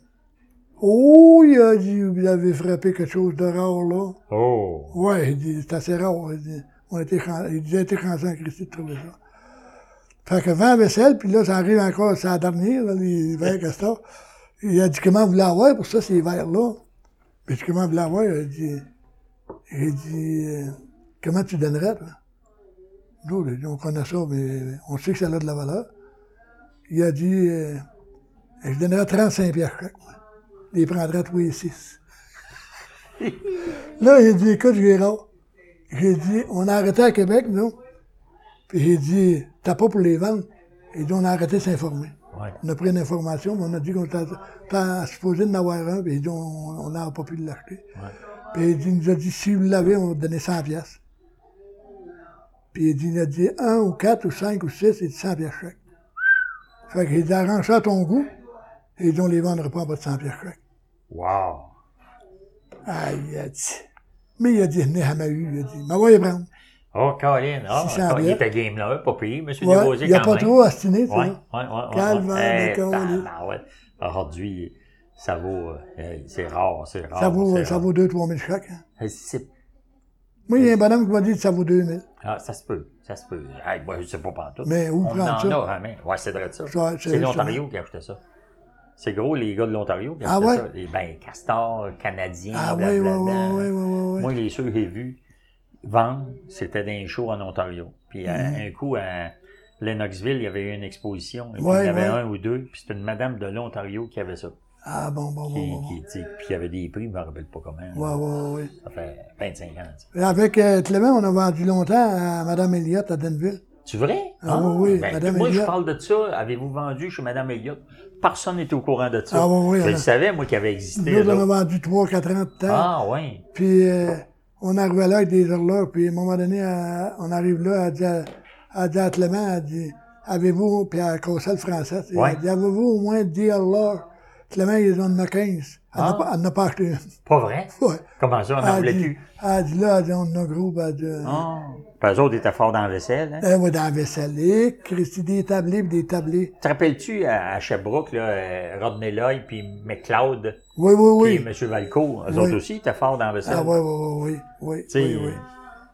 Oh, il a dit, vous avez frappé quelque chose de rare, là. Oh. Ouais, il dit, c'est assez rare. Il dit, on a été, chan- il dit, j'ai été chanceux en Christy de trouver ça. Fait que vent vaisselle, puis là, ça arrive encore, c'est la dernière, là, les verres Castor. Il a dit, comment vous voulez avoir pour ça, ces verres-là? Puis, je dis, comment vous voulez avoir? Il a dit, euh, comment tu donnerais, toi? Nous, on connaît ça, mais on sait que ça a de la valeur. Il a dit, euh, je donnerais 35 pièces chaque, moi. Il prendrait tous les six. là, il a dit, écoute, Gérard, j'ai dit, on a arrêté à Québec, nous. Puis j'ai dit, t'as pas pour les vendre? Il dit, on a arrêté de s'informer. Ouais. On a pris une information, mais on a dit qu'on était supposé d'en avoir un, puis il dit, on n'a pas pu l'acheter. Ouais. Puis il dit, il nous a dit, si vous l'avez, on va vous donner 100 pièces. Puis il dit, il a dit, un ou quatre ou cinq ou six, il dit 100 pièces chaque. Fait qu'il dit, arrange ça à ton goût. Et il dit, on les vendra pas en bas de 100 pièces chaque. Wow! Ah, il a dit. Mais il a dit, venez à ma il a dit, mais va y prendre. Oh, Colin, 600 il était game là, pas payé, M. Ouais, Desrosiers, il a quand pas même. trop astiné, tu Ouais, sais. ouais, ouais, ouais. Lui. tabarouette. Aujourd'hui, ça vaut, euh, c'est rare, c'est rare. Ça vaut, ça rare. vaut 2-3 000 chaque. hein. Eh, Moi, il y a un bonhomme qui m'a dit que ça vaut 2 000. Ah, ça se peut, ça se peut. Hey, moi, je sais pas pantoute. Mais où On prendre en ça? a, hein, mais, ouais, c'est vrai de ça. C'est l'Ontario qui a acheté ça. C'est gros, les gars de l'Ontario Ah ouais? ça. Les, ben, castors, canadiens, Ah oui, oui, oui, oui, oui, oui. Moi, les ceux que j'ai vus vendre, c'était dans les shows en Ontario. Puis euh, un coup, à Lennoxville, il y avait eu une exposition. Et puis, Mhm. Ouais, il y avait ouais. un ou deux. Puis c'était une madame de l'Ontario qui avait ça. Ah, bon, bon, Qui, bon, qui, puis il y avait des prix, je me rappelle pas comment. Ouais, ouais, ouais. Ça fait 25 ans. Avec euh, Clément, on a vendu longtemps à Mme Elliott à Denville. C'est vrai? Ah oui, oui, ben, Madame Moi, je parle de ça. Avez-vous vendu chez Madame Elliott? Personne n'était au courant de ça. Ah oui, oui, Je le a- savais, moi, qu'il avait existé. Nous, on a vendu 3-4 ans de temps. Ah, oui. Puis, euh, on arrivait là avec des horloges. Puis, à un moment donné, euh, on arrive là, elle dit à, dit à Clément, elle dit, avez-vous, puis cassait le français, elle dit, avez-vous au moins 10 horloges? Clément, il en a 15. Elle n'a Ah. pas, elle n'a pas acheté une. Pas vrai? Ouais. Comment ça, on en Elle voulait plus? elle dit, là, on a gros, ben, elle dit, Ah. Puis eux autres étaient forts dans la vaisselle, hein? eh, ouais, dans la vaisselle. Et, Christy, des tablés, puis des tablés. Te rappelles-tu à, à Sherbrooke, là, euh, Rodney Lloyd puis McLeod? Oui, oui, oui. M. Valco, eux Oui. autres aussi étaient forts dans la vaisselle. Ah, oui, oui, oui, oui, oui, oui, oui.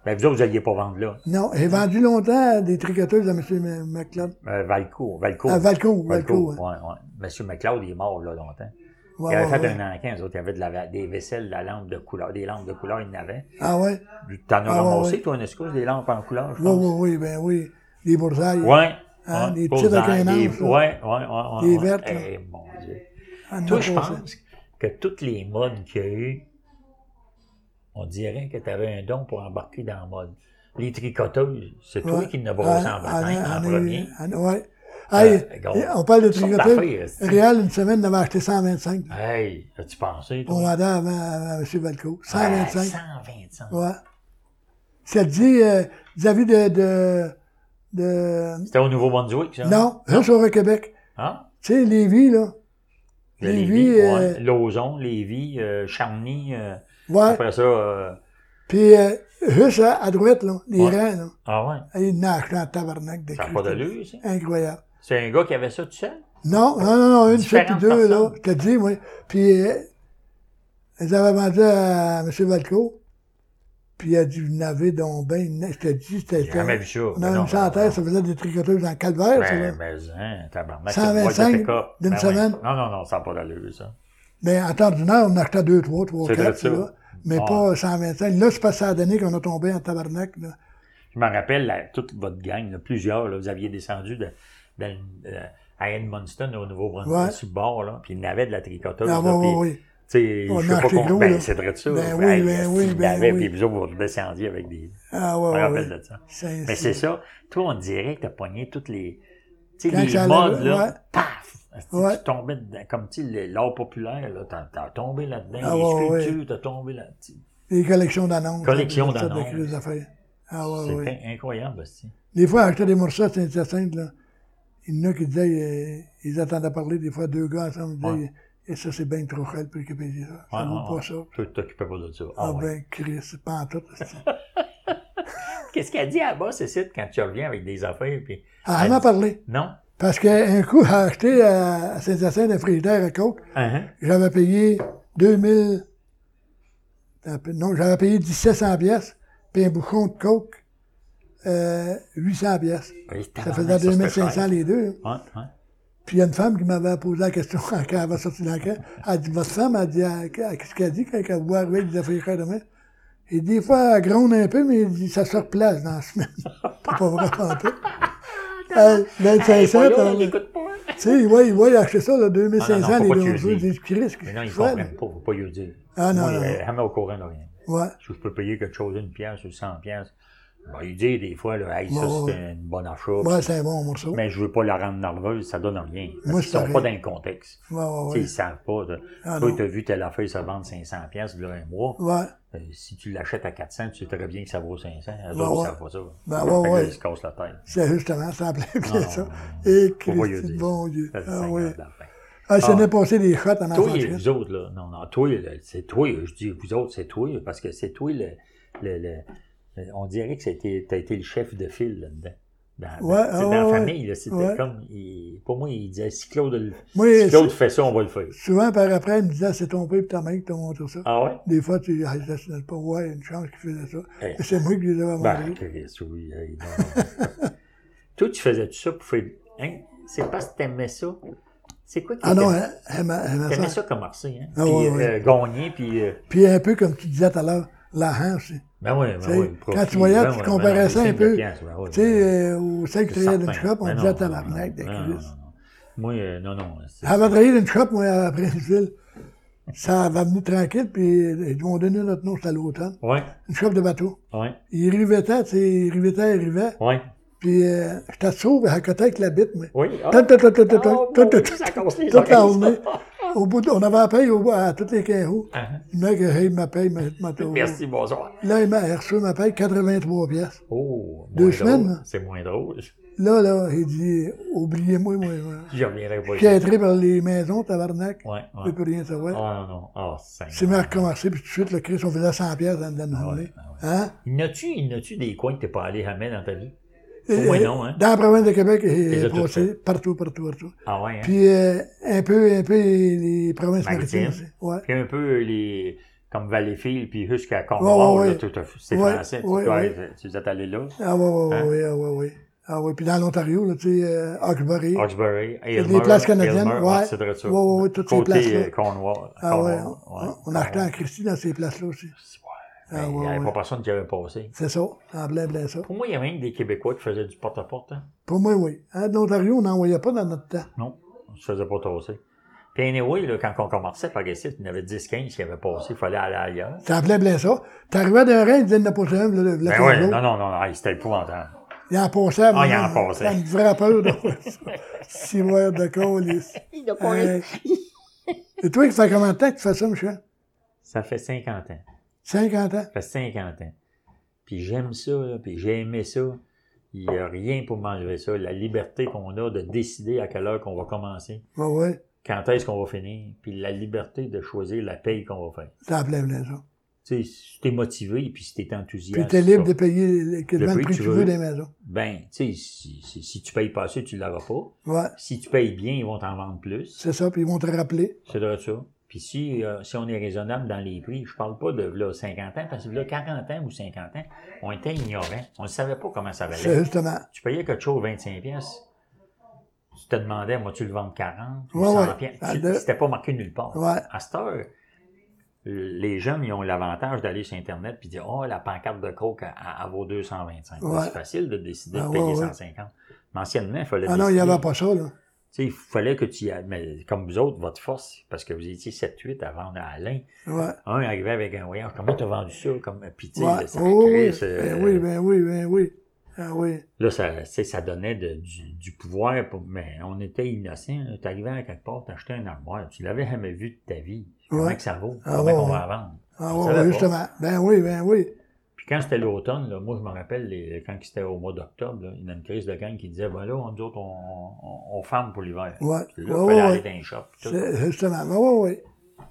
Ben, vous autres, vous alliez pas vendre là. Non, j'ai vendu longtemps des tricoteuses à M. McLeod. Euh, Valco, Valco. À Valco, Valco, ouais, ouais. Monsieur McLeod, il est mort, là, longtemps. Ouais, il avait ouais, fait ouais. un encan, eux autres, il y avait de la, des vaisselles, de la lampe de couleur, des lampes de couleur, il en avait. Ah, ouais? T'en as Ah, ramassé, toi, excuse, des lampes en couleur, je Oui, pense? oui, oui, ben oui. Les boursailles. Ouais. Hein, des petites avec dans- un des- ange, Des vertes. Eh, mon Dieu. Ah, Toi, je pense que toutes les modes qu'il y a eu, on dirait que tu avais un don pour embarquer dans la mode. Les tricoteuses, c'est toi qui en as brossé Ah, en baptême ah, en ah, premier. ouais. Hey, Euh, gros. on parle de c'est- Réal, une semaine, on avait acheté 125. Hey, as-tu pensé, toi? On vendait avant à, M. Valco. 125. Ah, 125. Ouais. Ça te dit, euh, vis-à-vis de, de, de, C'était au Nouveau-Brunswick, ça? non, juste au Québec. Ah? Tu sais, Lévis, là. Le Lévis, Lévis, euh, ouais. Lauson, Lévis, euh, Charny, Ouais. après ça, Puis, euh, juste à, à droite, là, les Ouais. rangs, là. ah ouais, Il en a acheté en tabarnak de ça n'a pas d'allure, ça. Incroyable. C'est un gars qui avait ça tout seul? Non, non, non, non, une seule puis deux, là. Je te dis, moi. Puis, euh, ils avaient vendu à M. Valco. Puis, il a dit, vous n'avez donc ben, je te dis, c'était. J'ai jamais vu ça. On avait non, une centaine, ça faisait des tricoteuses en calvaire, ça, là. Ben, mais, hein, tabarnak. 125 c'est une boîte de pick-up. d'une Ben semaine. Non, non, non, ça n'a pas d'allure, ça. Mais en temps d'une heure, on achetait deux, trois, trois, quatre, ça. là. Mais Ah. pas 125. Là, c'est pas ça a donné qu'on a tombé en tabarnak, là. Je me rappelle, là, toute votre gang, là, plusieurs, là, vous aviez descendu de, de- euh, à Edmundston, au Nouveau-Brunswick, Ouais. sur le bord, là, puis il y en avait de la tricoteuse. Ah, là, oui, oui. Tu sais, je sais pas comment. Ben, c'est vrai de ça. Ben oui, ben oui, ben l'avait, oui. Puis vous autres, vous descendiez avec des. Ah, Je ouais, me ouais, rappelle ouais. de ça. Mais c'est ça. Toi, on dirait que t'as pogné toutes les. Tu sais, les modes, là. ouais. Paf! Tu Ouais. tombais dedans. Comme, tu l'art populaire, là. T'as, t'as tombé là-dedans. Ah, les ouais, sculptures, t'as tombé là-dessus. Les collections d'annonces. Collections d'annonces. Ah, ouais, C'est ouais. incroyable, aussi. Des fois, acheter des morceaux à Saint-Hyacinthe, là, il y en a qui disaient, euh, ils attendaient parler, des fois, deux gars ensemble, ils disaient, et ça, c'est bien trop prix que payer ça. Ça Ouais, vaut ouais, pas ça. Tu t'occupais pas de ça. Ah, Ah, ouais. ben, Chris, c'est pas en tout. Qu'est-ce qu'elle dit à bas, Cécile, quand tu reviens avec des affaires, puis. Ah, elle m'a parlé. Non? Parce qu'un coup, j'ai acheté à à Saint-Hyacinthe un frigidaire à coke. Hein? J'avais payé 2000, un peu- non, j'avais payé 1700 pièces, puis un bouchon de coke, euh, 800 pièces. Oui, Ça faisait c'était 2500 cher. les deux. Ouais, ouais. Puis il y a une femme qui m'avait posé la question quand elle avait sorti de l'enquête. Elle dit, votre femme, elle dit, qu'est-ce qu'elle dit quand elle voit arriver avec des affaires demain? Et des fois, elle gronde un peu, mais elle dit, ça se replace dans la semaine. C'est pas vrai, en tout. Hey, 2500, Hey, pas là, t'as- on l'écoute pas. tu sais, ils voient, acheter ça, là, 2500, Ah, non, non, faut les pas deux jours, ils disent, Christ, Mais non, ils fais, comprennent pas, faut pas y dire. Ah, non, Moi, non, euh, non. jamais au courant de rien. Ouais. Si je peux payer quelque chose, une pièce ou 100 pièces, ben, il dit des fois, là, hey, ça, Ouais, c'est une bonne achat. Ouais, c'est un bon morceau. Mais je veux pas la rendre nerveuse, ça donne rien. Moi, c'est sont pas dans le contexte. Ouais, ouais, Tu sais, ouais. Ils savent pas. Ah, Toi, tu as vu telle affaire se vendre 500 pièces il y a un mois. Ouais. Euh, si tu l'achètes à 400, tu sais très bien que ça vaut 500. Eux Ben autres, ils savent pas ça. Ben ouais. Ils se cassent la tête. C'est justement, ça en plein, Non, plein non, ça. Et Christ, dire. bon Dieu. Ah, oui. Ah, ça Ah. n'est passé des shots en Toi, enfant. vous autres, là, non, non, toi, c'est toi, je dis vous autres, c'est toi, parce que c'est toi le- on dirait que c'était, t'as été le chef de file là-dedans. Dans, Ouais, dans, ah, la famille, là, c'était Ouais. comme, il- pour moi, il disait, si Claude, si Claude fait ça, on va le faire. souvent, par après, il me disait, c'est ton père et ta mère qui t'ont montré ça. Ah ouais? Des fois, tu ah, ça, c'est pas, ouais, une chance qu'il faisait ça. Mais c'est moi qui les avais Ben, montrés. Chris, oui, hey, non, non. Toi, tu faisais tout ça pour faire, hein? C'est parce que t'aimais ça? C'est quoi qui Ah non, elle m'a- elle m'a T'aimais ça. ça commencer, hein? Ah puis euh, gagner, puis... euh, Puis un peu comme tu disais tout à l'heure, la hanche. ben oui, ben oui. quand tu voyais, ben tu comparais ben, ça un des peu. ben oui, Tu sais, oui. euh, au 5 C'est travaillait d'une shop, on disait non, tabarnak de non, non, non, Christ. non. Moi, euh, non, non. Elle avait travaillé d'une shop, moi, à Princeville. Ça va venir tranquille, puis ils m'ont donné notre nom, c'était à l'automne. Ouais, Une shop de bateau. ouais, Il rivetait, tu sais, il rivetait, il rivait. ouais. Puis euh, j'étais sauve à côté avec la bite, moi. Oui. ah. Toute la journée. Au bout de- on avait à paye au, à tous les 15 roues. Ah, Le mec, hey, il m'a payé, il m'a m'a- Merci, bonsoir. Là, il m'a reçu ma paye 83 pièces. Oh, Deux semaines, là. C'est moins drôle. Là, là, il dit, oubliez-moi, moi, moi. Je reviendrai pas Je suis entré par les maisons, tabarnak. Ouais, Je ouais. peux plus rien savoir. Ah, non, non. Ah, c'est C'est à recommencer, puis tout de suite, le Christ, on faisait 100 pièces dans dans une journée. Hein? Il n'a-tu, il n'a-tu des coins que t'es pas allé jamais dans ta vie? Moins non, hein? Dans la province de Québec, il est passé partout, partout, partout. Ah ouais, hein? Puis euh, un peu, un peu les provinces Maritimes. maritimes. Ouais. Puis un peu les, comme Valleyfield, puis jusqu'à Ouais, Cornwall, ouais, ouais. C'est Ouais, français. tu- ouais, ouais. Es allé là? Ah ouais, ouais, Hein? ouais, ah ouais, ouais. Ah ouais. Puis dans l'Ontario, là, tu sais, euh, Hawkesbury. Hawkesbury, les places canadiennes, Aylmer, ouais. c'est ça. Ouais, ouais, ouais, toutes ces Côté places-là. euh, Cornwall. Ah ouais, Cornwall, on, on a acheté en Christie dans ces places-là aussi. Ah Ben, il n'y avait ouais. pas personne qui avait passé. C'est ça, en plein, plein ça. Pour moi, il y avait même des Québécois qui faisaient du porte-à-porte. Hein? Pour moi, oui. Hein, de l'Ontario, on n'en voyait pas dans notre temps. Non, on ne se faisait pas tasser. Puis anyway, là, quand on commençait par ici, il y en avait 10-15 qui avaient passé, il fallait aller ailleurs. En plein, plein ça. T'arrivais d'un rein, il disait, il n'y en a pas un, le, le Ben ouais, non, non, non, non, c'était épouvantable. Il en passait. Ah, il en passait. Ça me ferait peur de voir ça. Six mois de colis. Il a Hey. Et toi, ça fait combien de temps que tu fais ça, Michel? Ça fait 50 ans. 50 ans? Ça fait 50 ans. Puis j'aime ça, là, puis j'ai aimé ça. Il n'y a rien pour m'enlever ça. La liberté qu'on a de décider à quelle heure qu'on va commencer, Ben ouais, quand est-ce qu'on va finir, puis la liberté de choisir la paye qu'on va faire. en plein, ça. Tu sais, si t'es motivé, puis si t'es enthousiaste. Puis t'es libre ça, de payer quasiment Le le prix que tu tu veux veux. des maisons. Ben, tu sais, si, si, si tu payes pas assez, tu l'auras pas. Ouais, Si tu payes bien, ils vont t'en vendre plus. c'est ça, puis ils vont te rappeler. C'est de ça. Puis si, euh, si on est raisonnable dans les prix, je parle pas de là, 50 ans, parce que là, 40 ans ou 50 ans, on était ignorants. On ne savait pas comment ça valait. justement. Tu payais quelque chose 25 pièces. Tu te demandais, moi, tu le vends 40 ou Ouais, 100 ouais. pièces. Ah, Tu- C'était pas marqué nulle part. Ouais. À cette heure, les jeunes, ils ont l'avantage d'aller sur Internet puis dire, oh, la pancarte de coke, elle, elle vaut 225. Ouais. C'est facile de décider de payer ouais, ouais. 150. Mais anciennement, il fallait Ah non, il n'y avait pas ça, là. Tu il fallait que tu y ailles. Mais comme vous autres, votre force, parce que vous étiez 7-8 à vendre à Alain. Ouais. Un arrivait avec un voyage. Comment t'as vendu ça? Comme, puis tu sais, Ouais. ça Oh, oui, ben oui, ben oui, ben oui. Ah oui. Là, ça, tu ça donnait de- du, du pouvoir, pour- mais on était innocents. Tu arrivais à quelque part, t'achetais un armoire. Tu l'avais jamais vu de ta vie. Comment Ouais. que ça vaut? Ah, Comment ouais, ouais. va la vendre? Ah On pas. justement. Ben oui, ben oui. Puis quand c'était l'automne, là, moi, je me rappelle, les, quand c'était au mois d'octobre, là, il y a une crise de gang qui disait, ben là, on, nous autres, on, on, on ferme pour l'hiver. Ouais. Puis là, Ouais, fallait ouais, aller dans les shops. tout. Justement. Ben oui, oui.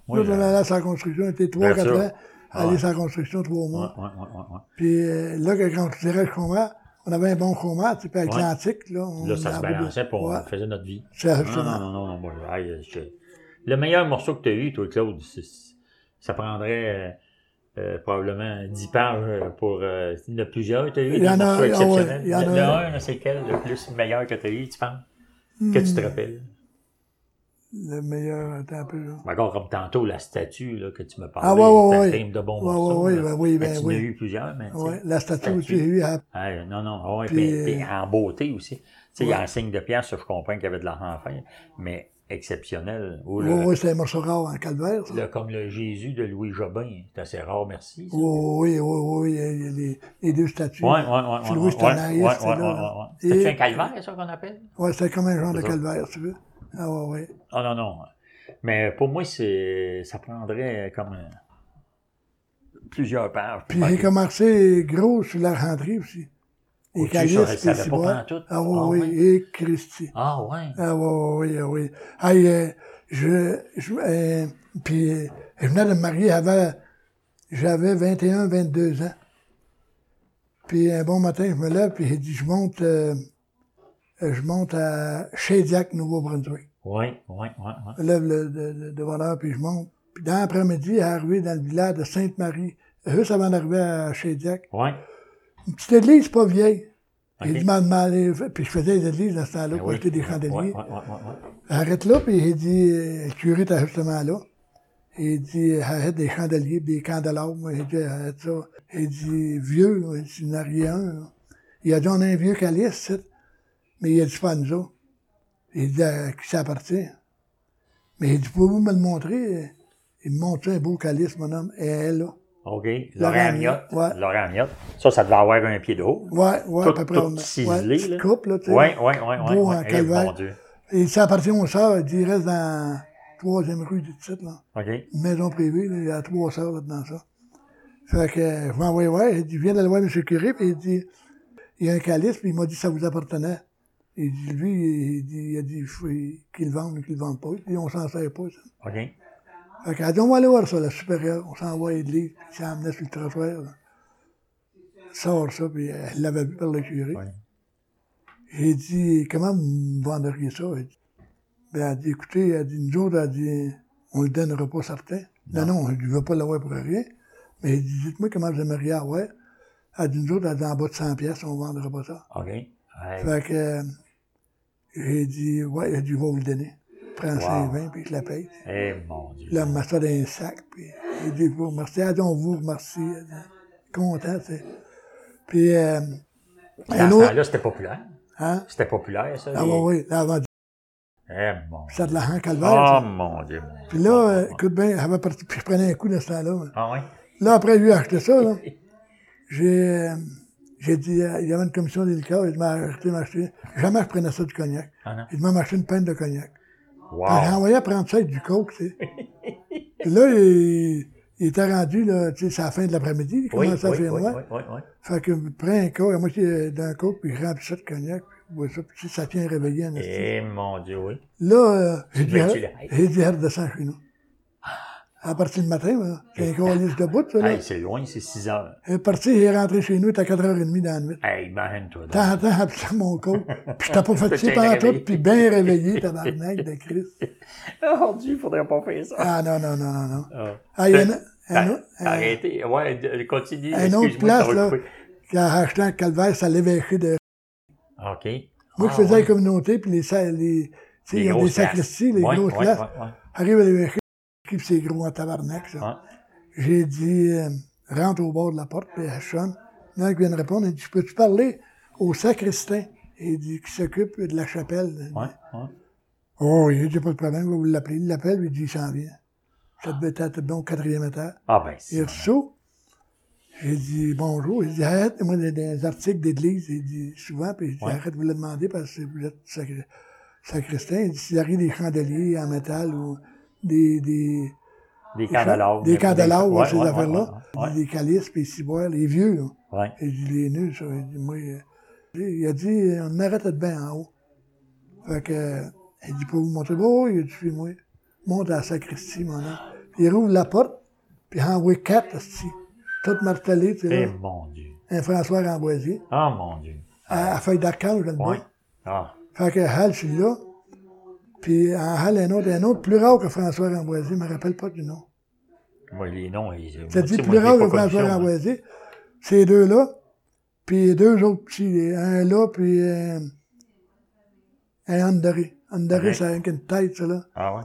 Moi, Nous, on je- allait à sa construction, on était trois, Ben, quatre ça. ans, aller sans construction trois mois. ouais, ouais, ouais, ouais. Puis euh, là, quand tu dirais le chômage, on avait un bon chômage, tu sais, puis avec Ouais. l'Atlantique, là, on Là, ça se balançait pour on faisait notre vie. C'est Non, justement. non, non, non, moi, je- Le meilleur morceau que tu as eu, toi, Claude, c'est- ça prendrait. Euh, probablement 10 pages euh, pour. Euh, il y en a plusieurs, tu as eu Il y en a- ah exceptionnels. il y en a- Le, le un, c'est quel le plus meilleur que tu as eu, tu penses? Que tu te Hmm, rappelles? Le meilleur, attends un peu, là. Encore comme tantôt, la statue là, que tu me parlais. Ah, ouais, ouais, de bons Ouais, morceaux. ouais, ouais, oui, ben tu en as eu plusieurs, mais. tu. Ouais, la statue statue. que j'ai eue à Ah, non, non, ouais, Puis, puis, puis euh, en beauté aussi. Tu sais, il y a ouais. un signe de pierre, ça, je comprends qu'il y avait de l'argent à faire, mais exceptionnel. Ou Oui, le, oui, c'est un morceau rare en calvaire, ça. le- comme le Jésus de Louis Jobin, c'est assez rare, merci. ça. Oui, oui, oui, oui, les, les deux statues. Ouais. C'est ouais, Louis c'est là, là. ouais. C'est un calvaire, ça, qu'on appelle? Ouais, c'est comme un genre de ça. calvaire, tu veux. Ah, ouais, ouais. Ah, non, non. Mais pour moi, c'est, ça prendrait comme plusieurs pages. Puis j'ai commencé gros sur l'argenterie aussi. Les calices, les pantoute? Ah, oui, Ah, oui, ouais. et Christy. Ah, ouais. Ah oui, oui, oui. Euh, je, je, euh, puis je venais de me marier, j'avais, j'avais 21, 22 ans. Puis un bon matin, je me lève, puis j'ai dit, je monte, euh, je monte à Shediac, Nouveau-Brunswick. Oui, oui, oui, oui. Je lève le, de, de, de bonne heure, puis je monte. Puis dans l'après-midi, arrivé dans le village de Sainte-Marie, juste avant d'arriver à Shediac, Oui. Une petite église pas vieille. Dit, m'en demander, puis je faisais des églises dans ce temps-là Ben pour acheter des chandeliers. ouais, ouais, ouais, ouais. Arrête là, puis il dit, euh, le curé était justement là. Il dit, arrête des chandeliers, des candélabres. Moi, j'ai dit, arrête ça. Il dit, vieux, là. il dit, il n'y en a rien. là. Il a dit, on a un vieux calice. Mais il a dit, pas à nous autres. Il dit, à qui ça appartient? Mais il dit, pouvez-vous me le montrer? Il me montre un beau calice, mon homme, et elle, là. OK. Laurent Amiotte. Ouais. Laurent Amiotte. Ça, ça devait avoir un pied de haut. Ouais, ouais, Tout- à peu près. tout on ciselé, ouais, là. coupe, là, tu sais. Oui, oui, oui, oui. Beau ouais. en Eh, calvaire. mon Dieu. Et ça appartient aux sœurs, il reste dans la troisième rue du titre, là. OK. une maison privée, là, il y a trois sœurs là-dedans, ça. Fait que, euh, je m'envoie voir, il dit, viens d'aller voir M. curé, puis il dit, il y a un calice, puis il m'a dit, ça vous appartenait. Il dit, lui, il, dit, il a dit, qu'il le vende ou qu'il le vende pas. Il dit, on s'en sert pas, ça. OK. Fait qu'elle dit, on va aller voir ça, la supérieure. On s'envoie l'église, puis il s'en sur le trottoir, là. Sort ça, puis elle l'avait vu par le curé. Ouais. J'ai dit, comment vous me vendriez ça? Elle dit, ben, elle dit, écoutez, elle dit, nous autres, elle dit, on le donnera pas certain. Non, non, je ne veux pas l'avoir pour rien. Mais elle dit, dites-moi comment vous aimeriez avoir. Elle dit, nous autres, elle dit, en bas de 100 pièces, on ne vendra pas ça. OK. Hey. Fait que, euh, j'ai dit, ouais, elle dit, vais vous le donner. Prends 5,20, puis je la paye. Eh, mon Dieu. Là, elle me met ça dans un sac, puis j'ai dit, vous remercier. Elle dit, on vous remercie. Content, tu sais. Puis, euh, Dans un ce autre, temps-là, c'était populaire. hein? C'était populaire, ça. Ah, les- là, avant, Eh, mon ça de l'argent calvaire. Oh, mon Dieu. mon Dieu. Puis là, euh, écoute bien, elle avait parti, puis je prenais un coup de ce temps-là. Ah, oui? Là, après lui acheté ça, là, j'ai, euh, j'ai dit, euh, il y avait une commission liqueurs, il m'a acheté, m'a acheté. Jamais je prenais ça du cognac. Ah, non. Il m'a acheté une peine de cognac. Wow. Puis J'ai envoyé à prendre ça avec du coke, tu sais. Puis là, il, il était rendu, là, tu sais, c'est à la fin de l'après-midi, il Oui, commençait à oui, faire oui, noir. oui. Fait que je prends un coke, à moitié d'un coke, puis je remplis ça de cognac, puis bois ça, puis ça tient réveillé en. Eh, mon Dieu, oui. Là, euh, j'ai dit, j'ai dit, elle descend chez nous. À partir du matin, c'est un colis de bout. Hey, c'est loin, c'est 6 heures. Est partie, il est rentré chez nous, il était à 4h30 dans la nuit. Hey, imagine-toi. donc. Tant temps, à pisser mon coke. Puis j'étais pas fatigué pendant tout, puis bien réveillé, tabarnak de Christ. Oh, Dieu, faudrait pas faire ça. Ah non, non, non, non, non. Ah. Ah, il y en a un, autre- un, Arrêtez. Ouais, continue. un autre place, là, qui a acheté un calvaire, ça l'évêché de... OK. Moi, Ah, je faisais ouais. la communauté, puis les, il y a des sacristies, les grosses places. Arrive à l'évêché, c'est gros en tabarnak, ça. Ouais. J'ai dit, euh, rentre au bord de la porte, puis elle sonne. Il a qui vient de répondre, il dit, peux-tu parler au sacristain? Il dit, qui s'occupe de la chapelle. Ouais, ouais. Oh, il dit, pas de problème, vous l'appeler. Il l'appelle, lui dit, il s'en vient. Ça devait être bon, quatrième étage. Ah, ben, Il c'est. reçoit. J'ai dit, bonjour. Il dit, arrête, moi, des, des articles d'église, il dit, souvent, puis il dit, Ouais. arrête de vous le demander parce que vous êtes sacri- sacristain. Il dit, s'il arrive des chandeliers en métal ou des, des, Des candélabres. des candélabres, Ouais, ces ouais, affaires-là, ouais, des calices, puis ici, boire, les vieux, là. ouais. Dit, les nus, ça. Il dit, moi, il a dit, on arrête de bain en haut. Fait que, il dit, pour vous montrer, oh, il a dit, suis-moi. Monte à la sacristie, mon homme. Puis il rouvre la porte, puis il envoie quatre, esti. Toutes martelées, tu sais, Eh, mon Dieu. Un François Ramboisier. Ah, mon Dieu. À, à feuille d'archange, bois. Ah, Fait que Hal, je suis là. Puis en Hal, un autre, un autre plus rare que François Ramboisier, je me rappelle pas du nom. Moi, les noms, ils. Ça dit plus rare que François. Ramboisier. Ces deux-là, puis deux autres petits, un là, puis euh, un Andoré. Andoré, Ok. ça a une tête, ça, là. Ah ouais?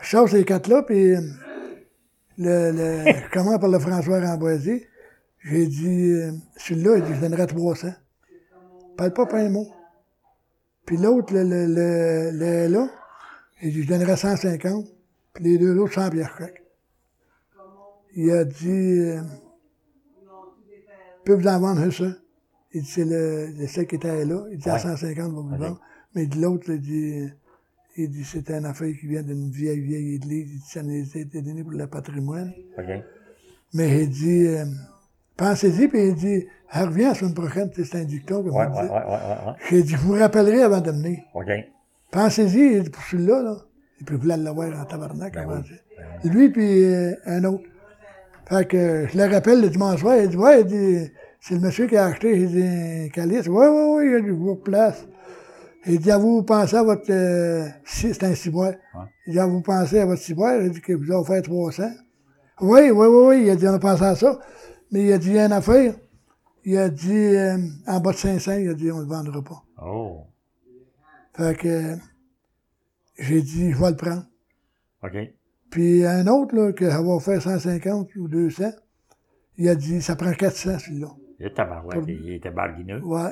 Je sors ces quatre-là, puis euh, le, le, je commence par le François Ramboisier. J'ai dit, euh, celui-là, il dit, je donnerais 300. Parle pas, pas un mot. Puis l'autre, le, le, le, le- là, il dit, je donnerais 150. Puis les deux autres, 100 piastres chaque. Il a dit, euh, peux vous en vendre ça? Il dit, c'est le, le qui était là. Il dit, à Ouais. 150, va vous vendre. Mais de l'autre, il dit, il dit, c'est une affaire qui vient d'une vieille, vieille église. Il dit, ça nous a été donné pour le patrimoine. Mais il dit, euh, pensez-y, puis il dit, elle revient la semaine prochaine, c'est un dicton, comme Ouais, on dit. ouais. J'ai dit, je vous rappellerai avant de venir. Pensez-y, il dit, pour celui-là, là. Et puis, vous voulez l'avoir en tabarnak, Ben oui, ça. Lui, puis euh, un autre. Fait que je le rappelle le dimanche soir, il dit, ouais, il dit, c'est le monsieur qui a acheté, il dit, un calice. Ouais, ouais, ouais, il a dit, je vous place. Il dit, à vous pensez à votre, euh, si, c'est un ciboire. Il dit, à vous pensez à votre ciboire, il dit que vous a offert 300. Oui, oui, oui, oui, il a dit, on a pensé à ça. Mais il a dit, il y a une affaire. Il a dit, euh, en bas de 500, il a dit, on ne le vendra pas. Oh. Fait que, j'ai dit, je vais le prendre. OK. Puis un autre, là, ça va faire 150 ou 200, il a dit, ça prend 400, celui-là. Il était tabarouette, il était barguineux. Ouais.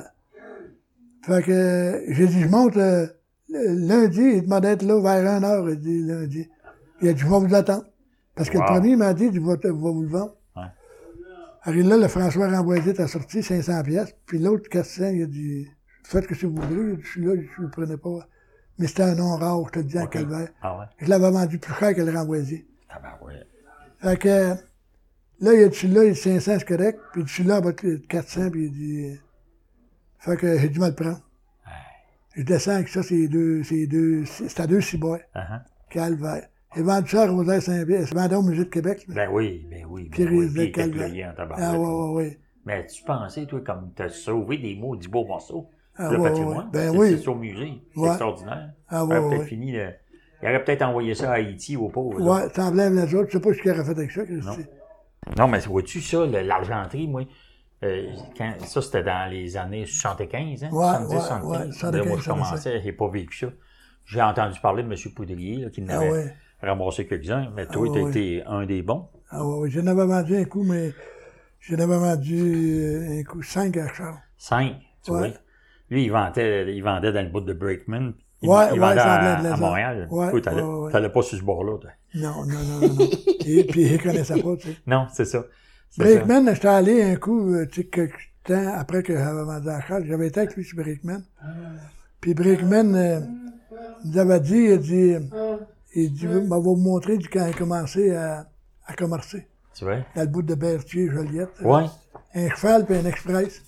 Fait que, j'ai dit, je monte euh, lundi, il demandait d'être là vers 1 heure, il dit, lundi. Il a dit, je vais vous attendre. Parce que Wow. le premier, il m'a dit, je vais vous le vendre. Ouais. Alors là, le François Ramboisier t'a sorti 500 pièces, puis l'autre 400, il a dit, faites que si vous voulez, Il dit, celui-là, je ne le prenais pas. Mais c'était un nom rare, je te dis, en OK. calvaire. Ah ouais? Je l'avais vendu plus cher que le Ramboisier. Tabarouette. Fait que, là, il a dit, celui-là, il dit 500, c'est correct. Puis il dit, celui-là, va être 400, puis il dit, fait que j'ai dû me le prendre. Je descends avec ça, c'est deux, c'est deux, c'est à deux ciboires, Uh-huh. calvaire. J'ai vendu ça à Rosaire Saint-Pierre, c'est vendu au Musée de Québec. là. Ben oui, ben oui. Ben oui. de calvaire. Ah, ouais, ouais, ouais. Mais tu pensais, toi, comme t'as sauvé des mots du beau morceau. Ah, le ouais, patrimoine. ouais. Ben c'est, oui. C'est au musée. C'est Ouais. extraordinaire. Ah, il aurait peut-être fini le- Il aurait peut-être envoyé ça à Haïti aux pauvres. là. Ouais, t'enlèves les autres, je sais pas ce qu'il aurait fait avec ça, Christy. Non, mais vois-tu ça, l'argenterie, moi, euh, quand, ça c'était dans les années 75, hein? Ouais, 70, ouais, 75. ouais, Là, moi, 75, je commençais, j'ai pas vécu ça. J'ai entendu parler de M. Poudrier, qui Ah n'avait ouais. ramassé quelques-uns, mais toi, Ah ouais. été un des bons. Ah ouais, ouais. J'en avais vendu un coup, mais j'en avais vendu euh, un coup, cinq à Charles. Cinq, tu vois. Lui, il vendait, il vendait dans le bout de Brakeman. Il, Ouais, il ouais, vendait ça à, ça. Montréal. Ouais, Toi, t'allais, ouais, t'allais pas sur ce bord-là. Non, non, non, non, non. Et puis, il connaissait pas, tu sais. Non, c'est ça. C'est Brakeman, j'étais allé un coup, euh, tu sais, quelques temps après que j'avais vendu à Charles, j'avais été avec lui sur Brakeman. Puis Brakeman euh, nous avait dit, il dit, il dit, vous montrer du quand il a commencé à, à commercer. ça. Tu vois? Dans le bout de Berthier, Joliette. Ouais. Un cheval puis un express.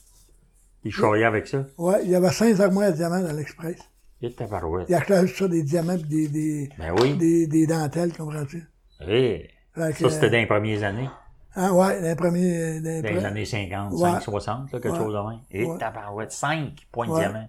Il charriait avec ça? Ouais, il y avait cinq armoires de diamants dans l'express. Il. Il achetait ça, des diamants puis des, des, Ben oui. des, des dentelles, comprends-tu? Hey. Fait que, Ça, c'était dans les premières années. Ah ouais, les premiers... Les Dans les années 50, Ouais. 60, là, quelque Ouais. chose de même. Et Ouais. tabarouette, 5 points de diamant.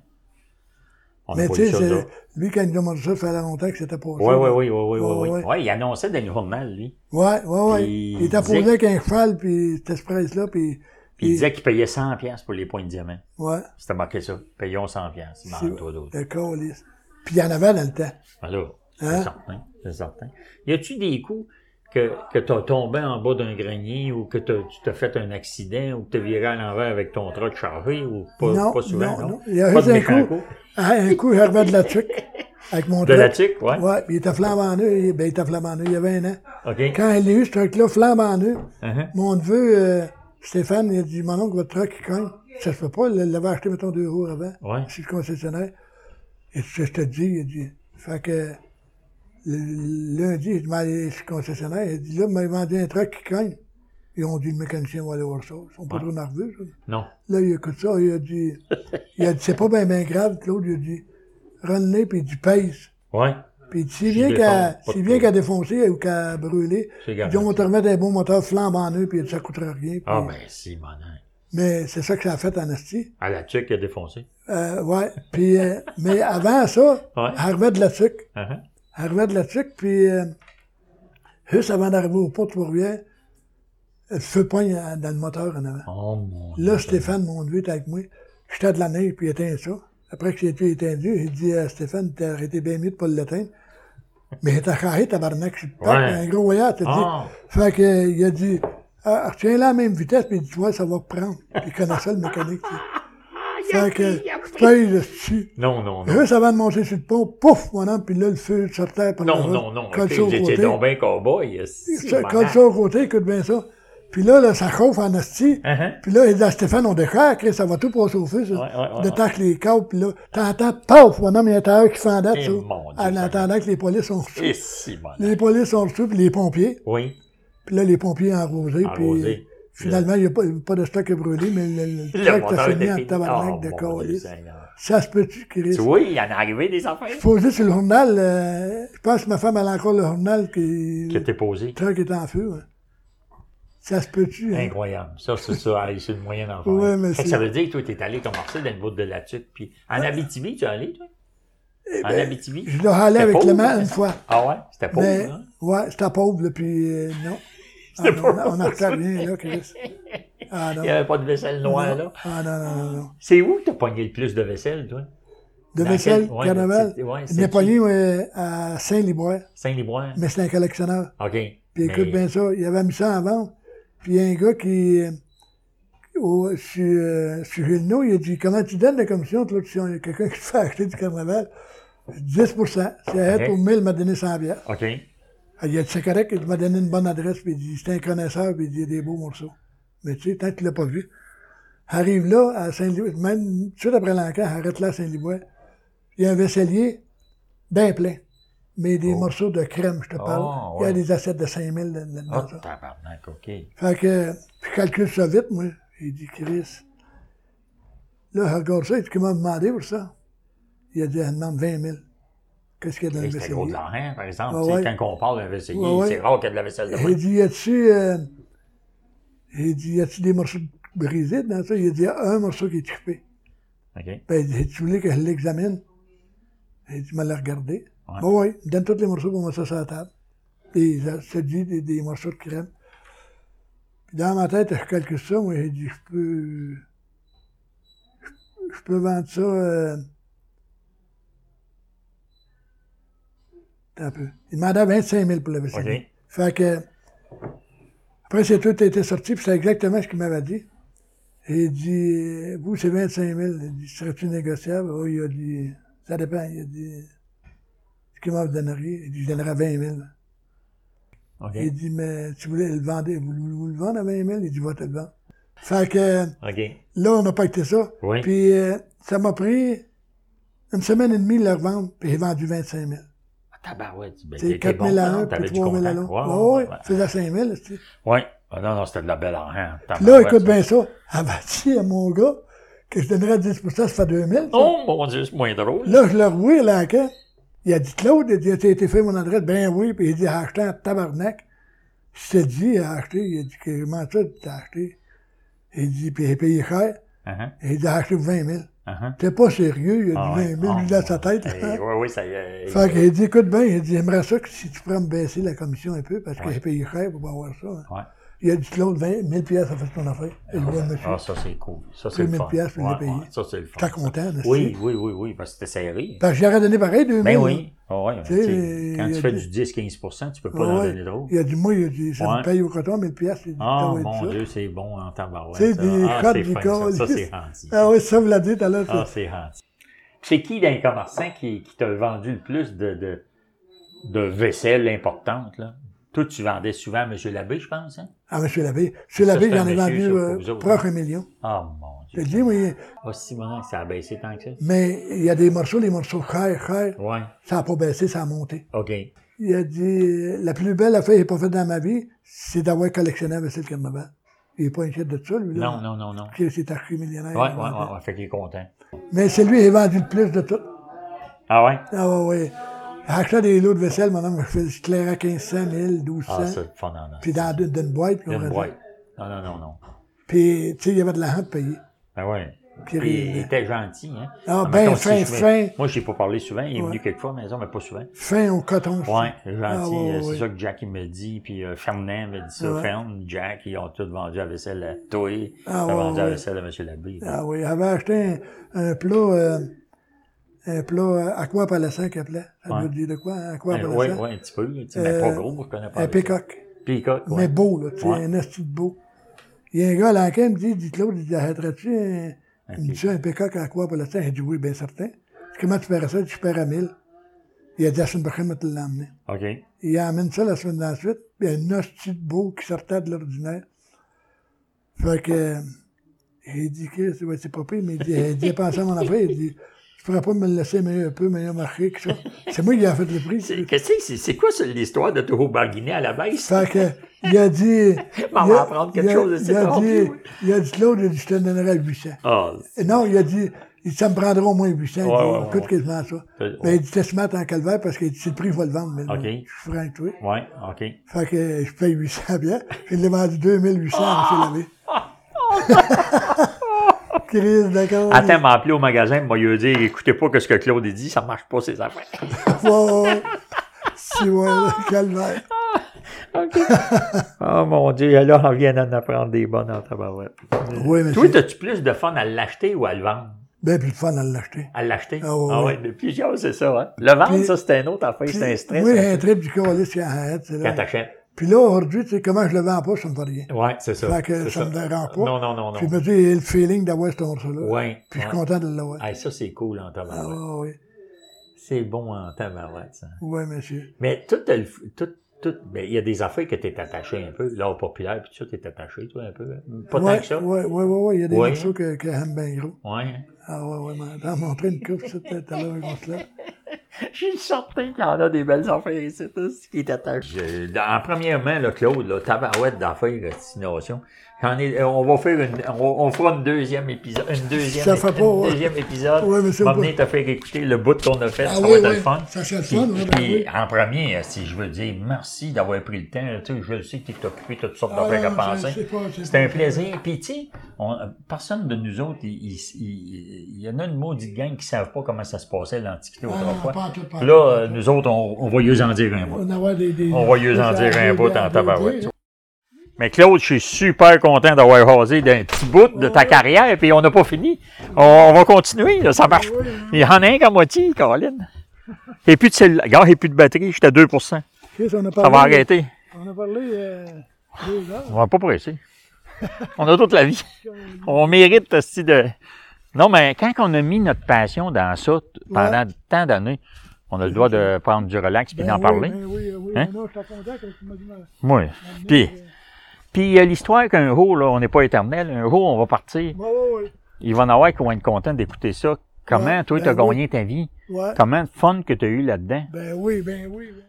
On Mais tu sais, lui, quand il demande ça, ça fait longtemps que c'était pas ça. Oui, oui, oui, oui, oui, Ouais, oui. ouais. Ouais, il annonçait dans le journal, lui. Ouais, ouais, ouais. Puis il était posé avec un cheval, puis cette express-là, puis... Puis il disait qu'il payait 100 pièces pour les points de diamant. Ouais, C'était marqué ça. Payons 100 pièces. toi d'autres. calice. Puis il y en avait dans le temps. Alors, c'est Hein? certain, c'est certain. Y a-tu des coups que, que t'as tombé en bas d'un grenier ou que tu t'as fait un accident ou que t'as viré à l'envers avec ton truck chargé ou pas, non, pas souvent, non, non? Il y a juste de un coup, coup. ah, un coup, j'arrivais de la tuque avec mon De la tique, ouais. Ouais, puis il était flambant neuf. il- Ben, il était flambant neuf, il y avait un an. OK. Quand il a eu ce truck-là, flambant neuf, Uh-huh. mon neveu, euh, Stéphane, il a dit, mon oncle, votre truck, il cogne. Ça se fait pas, il l'avait acheté, mettons, deux jours avant. Ouais. C'est le concessionnaire. Et ce je te dis, il a dit, fait que, lundi, je demande aller chez le concessionnaire, il a dit, là, il m'a vendu un truck qui cogne. Ils ont dit, le mécanicien va aller voir ça. Ils sont pas Ouais. trop nerveux, ça. Non. Là, il écoute ça, il a dit, il a dit, c'est pas bien, bien grave. Claude, il a dit, run puis il dit, pèse. Ouais. Puis vient défonce, qu'à, problème. qu'à défoncer ou qu'à brûler, C'est il dit, garanti. on te remettre un bon moteur flambe en eux, puis ça coûtera rien. Ah, ben, si, mon. Mais c'est ça que ça a fait en esti. À la tuque, il a défoncé. Euh, ouais. Puis, euh, mais avant ça, Ouais. elle arrivait de la tuque. Uh-huh. Elle arrivait de la tuque, puis euh, Juste avant d'arriver au pont de Trois-Rivières, le feu dans le moteur en avant. Oh mon Là. Stéphane, mon Dieu, était avec moi. J'étais de la neige, puis il éteint ça. Après que j'ai été étendu, il dit à Stéphane, t'as arrêté bien mieux de pas l'éteindre. Mais il était carré, tabarnak. Je suis pas Ouais. un gros voyage, t'as dit. Ah. Fait que, il a dit, ah, retiens-la à la même vitesse, puis il dit, tu vois, ça va prendre. Puis il connaît ça, le mécanique, tu sais. Fait que, je paye dessus. Non, non, non. Juste avant de monter sur le pont, pouf, mon homme, puis là, le feu sortait par Non, le non, non. Côté. donc bien cowboy. Colle ça au côté, écoute bien ça. Puis là, là, ça chauffe en asti. Uh-huh. Puis là, il dit à Stéphane, on déchire, Chris, ça va tout passer au feu, ça. Ouais, ouais, ouais, détache les câbles, puis là, t'entends, paf, mon homme, il y a un tailleur qui fendait, Eh, ça. En attendant que les polices sont reçus. Et si. Les polices sont reçus, puis les pompiers. Oui. Puis là, les pompiers enrosés, Arrosés. puis finalement, il n'y a pas, pas de stock à brûler, mais le, le, Le truck t'a fini était en tabarnak Oh, de calice. Seigneur. Ça se peut-tu, Chris? Tu vois, il y en est arrivé des affaires Posé sur le journal, euh, je pense que ma femme, elle a encore le journal qui, qui le étaient posées. truck est en feu. hein. Ça se peut-tu, hein? Incroyable. Ça, c'est ça. C'est une moyenne enfant. Ouais, mais ça veut dire que toi, t'es allé commencer dans le bout de la tuque. Puis en Abitibi, tu es allé, toi? En Abitibi? Eh ben, Je l'ai allé avec le pauvre, main une fois. Ah ouais? C'était pauvre, Mais, hein? ouais, c'était pauvre, là, puis euh, non. Ah, C'était non, pauvre. On rien, là, Chris. Ah, non. Il n'y avait pas de vaisselle noire, Non. là. Ah, non, non, non, non. C'est où que t'as pogné le plus de vaisselle, toi? De Dans vaisselle, quel- ouais, carnaval? ouais, Il c'est est pogné ouais, à Saint-Liboire, Saint-Liboire? mais c'est un collectionneur. OK. Puis écoute Mais- bien ça, il avait mis ça en vente. Puis il y a un gars qui, euh, au, sur, euh, sur Gilno, il a dit Comment tu donnes la commission, toi, si il y a quelqu'un qui te fait acheter du carnaval? 10 C'est à Ok. pour 1000, il m'a donné 100 bières. OK. Ah, Il a dit C'est correct, il m'a donné une bonne adresse, puis il dit C'est un connaisseur, puis il dit Il y a des beaux morceaux. Mais tu sais, tant qu'il l'a pas vu. Arrive là, à Saint-Louis, même tout de suite après l'encan, arrête là à Saint-Libois. Il y a un vaisselier, bien plein. Mais des Oh. morceaux de crème, je te parle. Oh, Il y a des assiettes de 5000 là- là-dedans. Ah, ça. tabarnak, OK. Fait que, je calcule ça vite, moi. Il dit, Chris. Là, je regarde ça, il dit, comment demandé pour ça? Il a dit, elle demande 20 000. Qu'est-ce qu'il y a dans le Hey, C'était gros de l'argent, par exemple. Ouais. Quand on parle d'un ouais. c'est rare qu'il y ait de la vaisselle de Il dit, y a-tu, euh, il dit, y a-tu des morceaux brisés dans ça? Il a dit, y a un morceau qui est coupé. OK. Ben, il dit, tu voulais que je l'examine? Il dit, l'ai regardé. Ouais. Bon, oui, il me donne tous les morceaux pour mettre ça sur la table. Des, ça dit, des, des morceaux de crème. Puis dans ma tête, je calcule ça, moi, j'ai dit, je peux, je, je peux vendre ça, euh, un peu. Il demandait 25 000 pour le vaisselier. OK. Fait que, après, c'est tout été sorti, puis c'est exactement ce qu'il m'avait dit. Et il dit, vous, c'est 25 000. Il dit, serais-tu négociable? Oh, il a dit, ça dépend. Il a dit, ce qu'il m'a donnerait? Il dit, je donnerais 20 000. OK. Il dit, mais tu voulais le vendre, vous, vous- vous le vendre à 20 000? Il dit, va te le vendre. Fait que, là, on n'a pas été ça. Oui. Puis, euh, ça m'a pris une semaine et demie de le revendre, puis j'ai vendu 25 000. Ah, tabarouette. Ben, C'est t'es- t'es 4 bon, 000 à hein, un, t'avais puis du 3 000 à l'autre. Ouais, ouais, ouais, faisait 5 000. c'est- Ouais. Ah, non, non, c'était de la belle argent. Puis là, écoute bien ça. Elle m'a dit à mon gars que je donnerais 10 ça fait 2 000. ça. Oh, mon Dieu, c'est moins drôle. Là, je l'ai revu, là, quand il a dit, Claude, il a dit, as été fait mon adresse? Ben oui, puis il dit, acheté un tabarnak. Je t'ai dit, a acheté, il a dit, comment ça, tu t'as acheté? Il dit, puis il a payé cher. Uh-huh, Il dit, acheté pour 20 000. uh-huh. T'es pas sérieux, il a Ah, dit ouais. 20 000, Ah, lui, dans sa tête. là. ouais, ouais, ça y est. Fait qu'il a dit, écoute bien, il a dit, j'aimerais ça que si tu pourrais me baisser la commission un peu, parce que Ouais. j'ai payé cher pour avoir ça. hein. Ouais. Il a dit, Claude, 20 000 piastres, ça fait ton affaire. Et le monsieur. Ah, ça, c'est cool. Ça, c'est le 1000 fun. piastres, il l'a Ouais, payé. ça, c'est le fun. J'étais content, n'est-ce Oui, oui, oui, oui, parce que c'était serré. Parce que j'aurais donné pareil 2000. Ben oui. Ah ouais, quand tu fais du 10-15% tu peux pas Ah en ouais. donner trop. Il a dit, moi, il a dit, ça Ouais. me paye au coton 1000 piastres. Il dit, Ah, être mon. Dieu, c'est bon en tabarouette. Ça. des ah, c'est du fin, ça. C'est gentil. Ah oui, ça, vous l'a dit tout à l'heure. Ah, ça. c'est gentil. C'est qui dans les commerçants qui, qui t'a vendu le plus de, de, de vaisselle importante, là? Toi, tu vendais souvent à M. Labbé, je pense, hein? Ah, monsieur Labbé. Ça, Labbé, c'est j'en ai vendu euh, proche hein? un million. Ah, mon Je Dieu. te dis, oui, Ah, si, bon, ça a baissé tant que ça? mais il y a des morceaux, les morceaux chers, chers. Ouais. Ça n'a pas baissé, ça a monté. OK. Il a dit, la plus belle affaire que j'ai pas faite dans ma vie, c'est d'avoir collectionné la vaisselle carnaval. Il n'est pas inquiet de ça, lui. Là. Non, non, non, non. Il s'est archi millionnaire. Ouais, ouais, ouais, ouais, fait qu'il est content. Mais c'est lui qui a vendu le plus de tout. Ah ouais? Ah ouais, ouais. Acheter des lots de vaisselle, mon homme, je fais- je clairais à 1500, 1000, 1200. Ah, c'est fun, non, non. puis dans d'une d'une boîte. Une qu'on boîte. Non, non, non, non. Puis, tu sais, il y avait de l'argent de payer. Ben ouais. Puis Puis il était gentil, hein. Ah, ben mettons, fin, si je fin, Moi, j'ai pas parlé souvent. Il est Ouais. venu quelques fois à la maison, mais pas souvent. fin au coton. je Ouais, gentil. Ah, ouais, euh, c'est ouais. ça que Jack il me dit. Puis euh, Fernand me dit ça. Fern, Jack, ils ont tous vendu la vaisselle à toi. Ah, Ils ont vendu la ouais. vaisselle à M. Labrie. Ah oui, il avait acheté un, un plat, euh, un plat euh, aqua palassin qu'il appelait? Ça Ouais. doit dire de quoi, hein, aqua Oui, palassin? ouais, un petit peu. Tu sais, mais pas Euh, gros, moi, je connais pas. Un ça. pécoque. Peacock, ouais. Mais beau, là, tu sais, un esti de beau. Il y a un gars à l'enquête, il me dit, dit Claude, il dit, arrêterais-tu un, me dit ça, un pécoque à quoi pour le temps? Il dit oui, bien certain. Comment tu paierais ça? Dit, je paierais à 1000. Il a dit, la semaine prochaine, je vais te l'emmener. OK. Il amène ça la semaine d'ensuite, puis il y a un hostie de beau qui sortait de l'ordinaire. Fait que, euh, il dit, c'est pas pire, mais il dit, il dit, pensé à mon affaire, il dit, tu pourrais pas me le laisser un peu meilleur marché que ça. C'est moi qui ai fait le prix. C'est- Qu'est-ce que c'est? C'est quoi ça, l'histoire de toujours barguiner à la baisse? Fait que, il a dit. Maman il a- va apprendre quelque il a- chose de il a dit, oui. il a dit, Claude, il a dit, je te donnerai 800. Ah, Et non, il a dit, dit, ça me prendra au moins 800. Ouais, il dit, ouais, coûte quasiment ça. Euh, Mais il dit, se mettre en calvaire parce que c'est le prix, il va le vendre. Mais OK. non, je suis franc toi. ouais, OK. Fait que je paye 800 bien. Je l'ai vendu 2800 à M. Lavé. Chris, d'accord. Attends, m'a appelé au magasin, m'a lui dit, écoutez pas que ce que Claude a dit, ça marche pas, ces affaires. Ouais, ouais, ouais. Si, ouais, calvaire. OK. oh mon Dieu, là, on vient d'en apprendre des bonnes en tabarouette. Oui, mais Toi, c'est as-tu plus de fun à l'acheter ou à le vendre? bien plus le fun à l'acheter. À l'acheter? Ah ouais, ouais, ouais. depuis genre, c'est ça, hein? Le vendre, Puis- ça, c'était un autre affaire, c'est un stress. Oui, hein, un trip du colis c'est Quand t'achètes. Puis là, aujourd'hui, tu sais, comment je le vends pas, ça me fait rien. Ouais, c'est ça. Fait que ça me dérange pas. Non, non, non, non. Puis je me dis, il y a le feeling d'avoir ce tour-là. Ouais. Puis je suis ouais. content de l'avoir. Hey, ça, c'est cool en Ah, tabarouette. oui, oui. C'est bon en tabarouette, ça. Oui, monsieur. Mais tout, le- tout, tout, ben, il y a des affaires que t'es attaché un peu. L'art populaire, puis tout ça, t'es attaché, toi, un peu. hein? Pas ouais, tant que ça. Oui, oui, oui, oui. Il y a des Ouais. morceaux que, que j'aime bien gros. Ouais. hein? Ah, oui, oui. Mais t'as montré une coupe, ça, tout à l'heure, on se lève. Je suis certain qu'il y en a des belles affaires ici, tout ce qui est attaché. En premièrement, là, Claude, là, tabarouette d'affaires, destination. Euh, on va faire une, on, on fera une deuxième épisode, une deuxième, Ça fait pas, une deuxième épisode. Ouais, mais c'est va pas- venir te faire écouter le bout qu'on a fait, Ah ça oui, va être oui. le fun. Ça serait le fun, oui, ben puis, oui. en premier, si je veux dire merci d'avoir pris le temps, tu sais, je sais que tu es occupé toutes sortes Ah, d'affaires à penser. C'était un plaisir. Puis, tu sais, on- personne de nous autres, il, il, il- il y en a une maudite gang qui savent pas comment ça se passait l'Antiquité Ah, autrefois. tout, là, euh, nous autres, on, on va y en dire un bout. On va avoir des, des, On va y en dire un bout en tabarouette. Mais Claude, je suis super content d'avoir rasé d'un petit bout de ta carrière, puis on n'a pas fini. On, va continuer, là, ça marche. Il y en a un qu'à moitié, Caroline. Et plus de cellulaire. Regarde, et plus de batterie, j'étais à 2% Ça va arrêter. On a parlé euh, deux heures. On va pas presser. On a toute la vie. On mérite aussi de. Non, mais quand on a mis notre passion dans ça pendant tant d'années, on a le droit de prendre du relax puis Ben d'en oui, parler. ben oui, oui. Hein? Non, je suis content que tu m'as dit ma- Oui. ma- Puis, euh, puis il y a l'histoire qu'un jour, là, on n'est pas éternel. Un jour, on va partir. Ouais. Il va y en avoir qui vont être contents d'écouter ça. Comment, Ouais, toi, ben tu as oui. gagné ta vie? Ouais. Comment de fun que tu as eu là-dedans? Ben oui, ben oui. ben-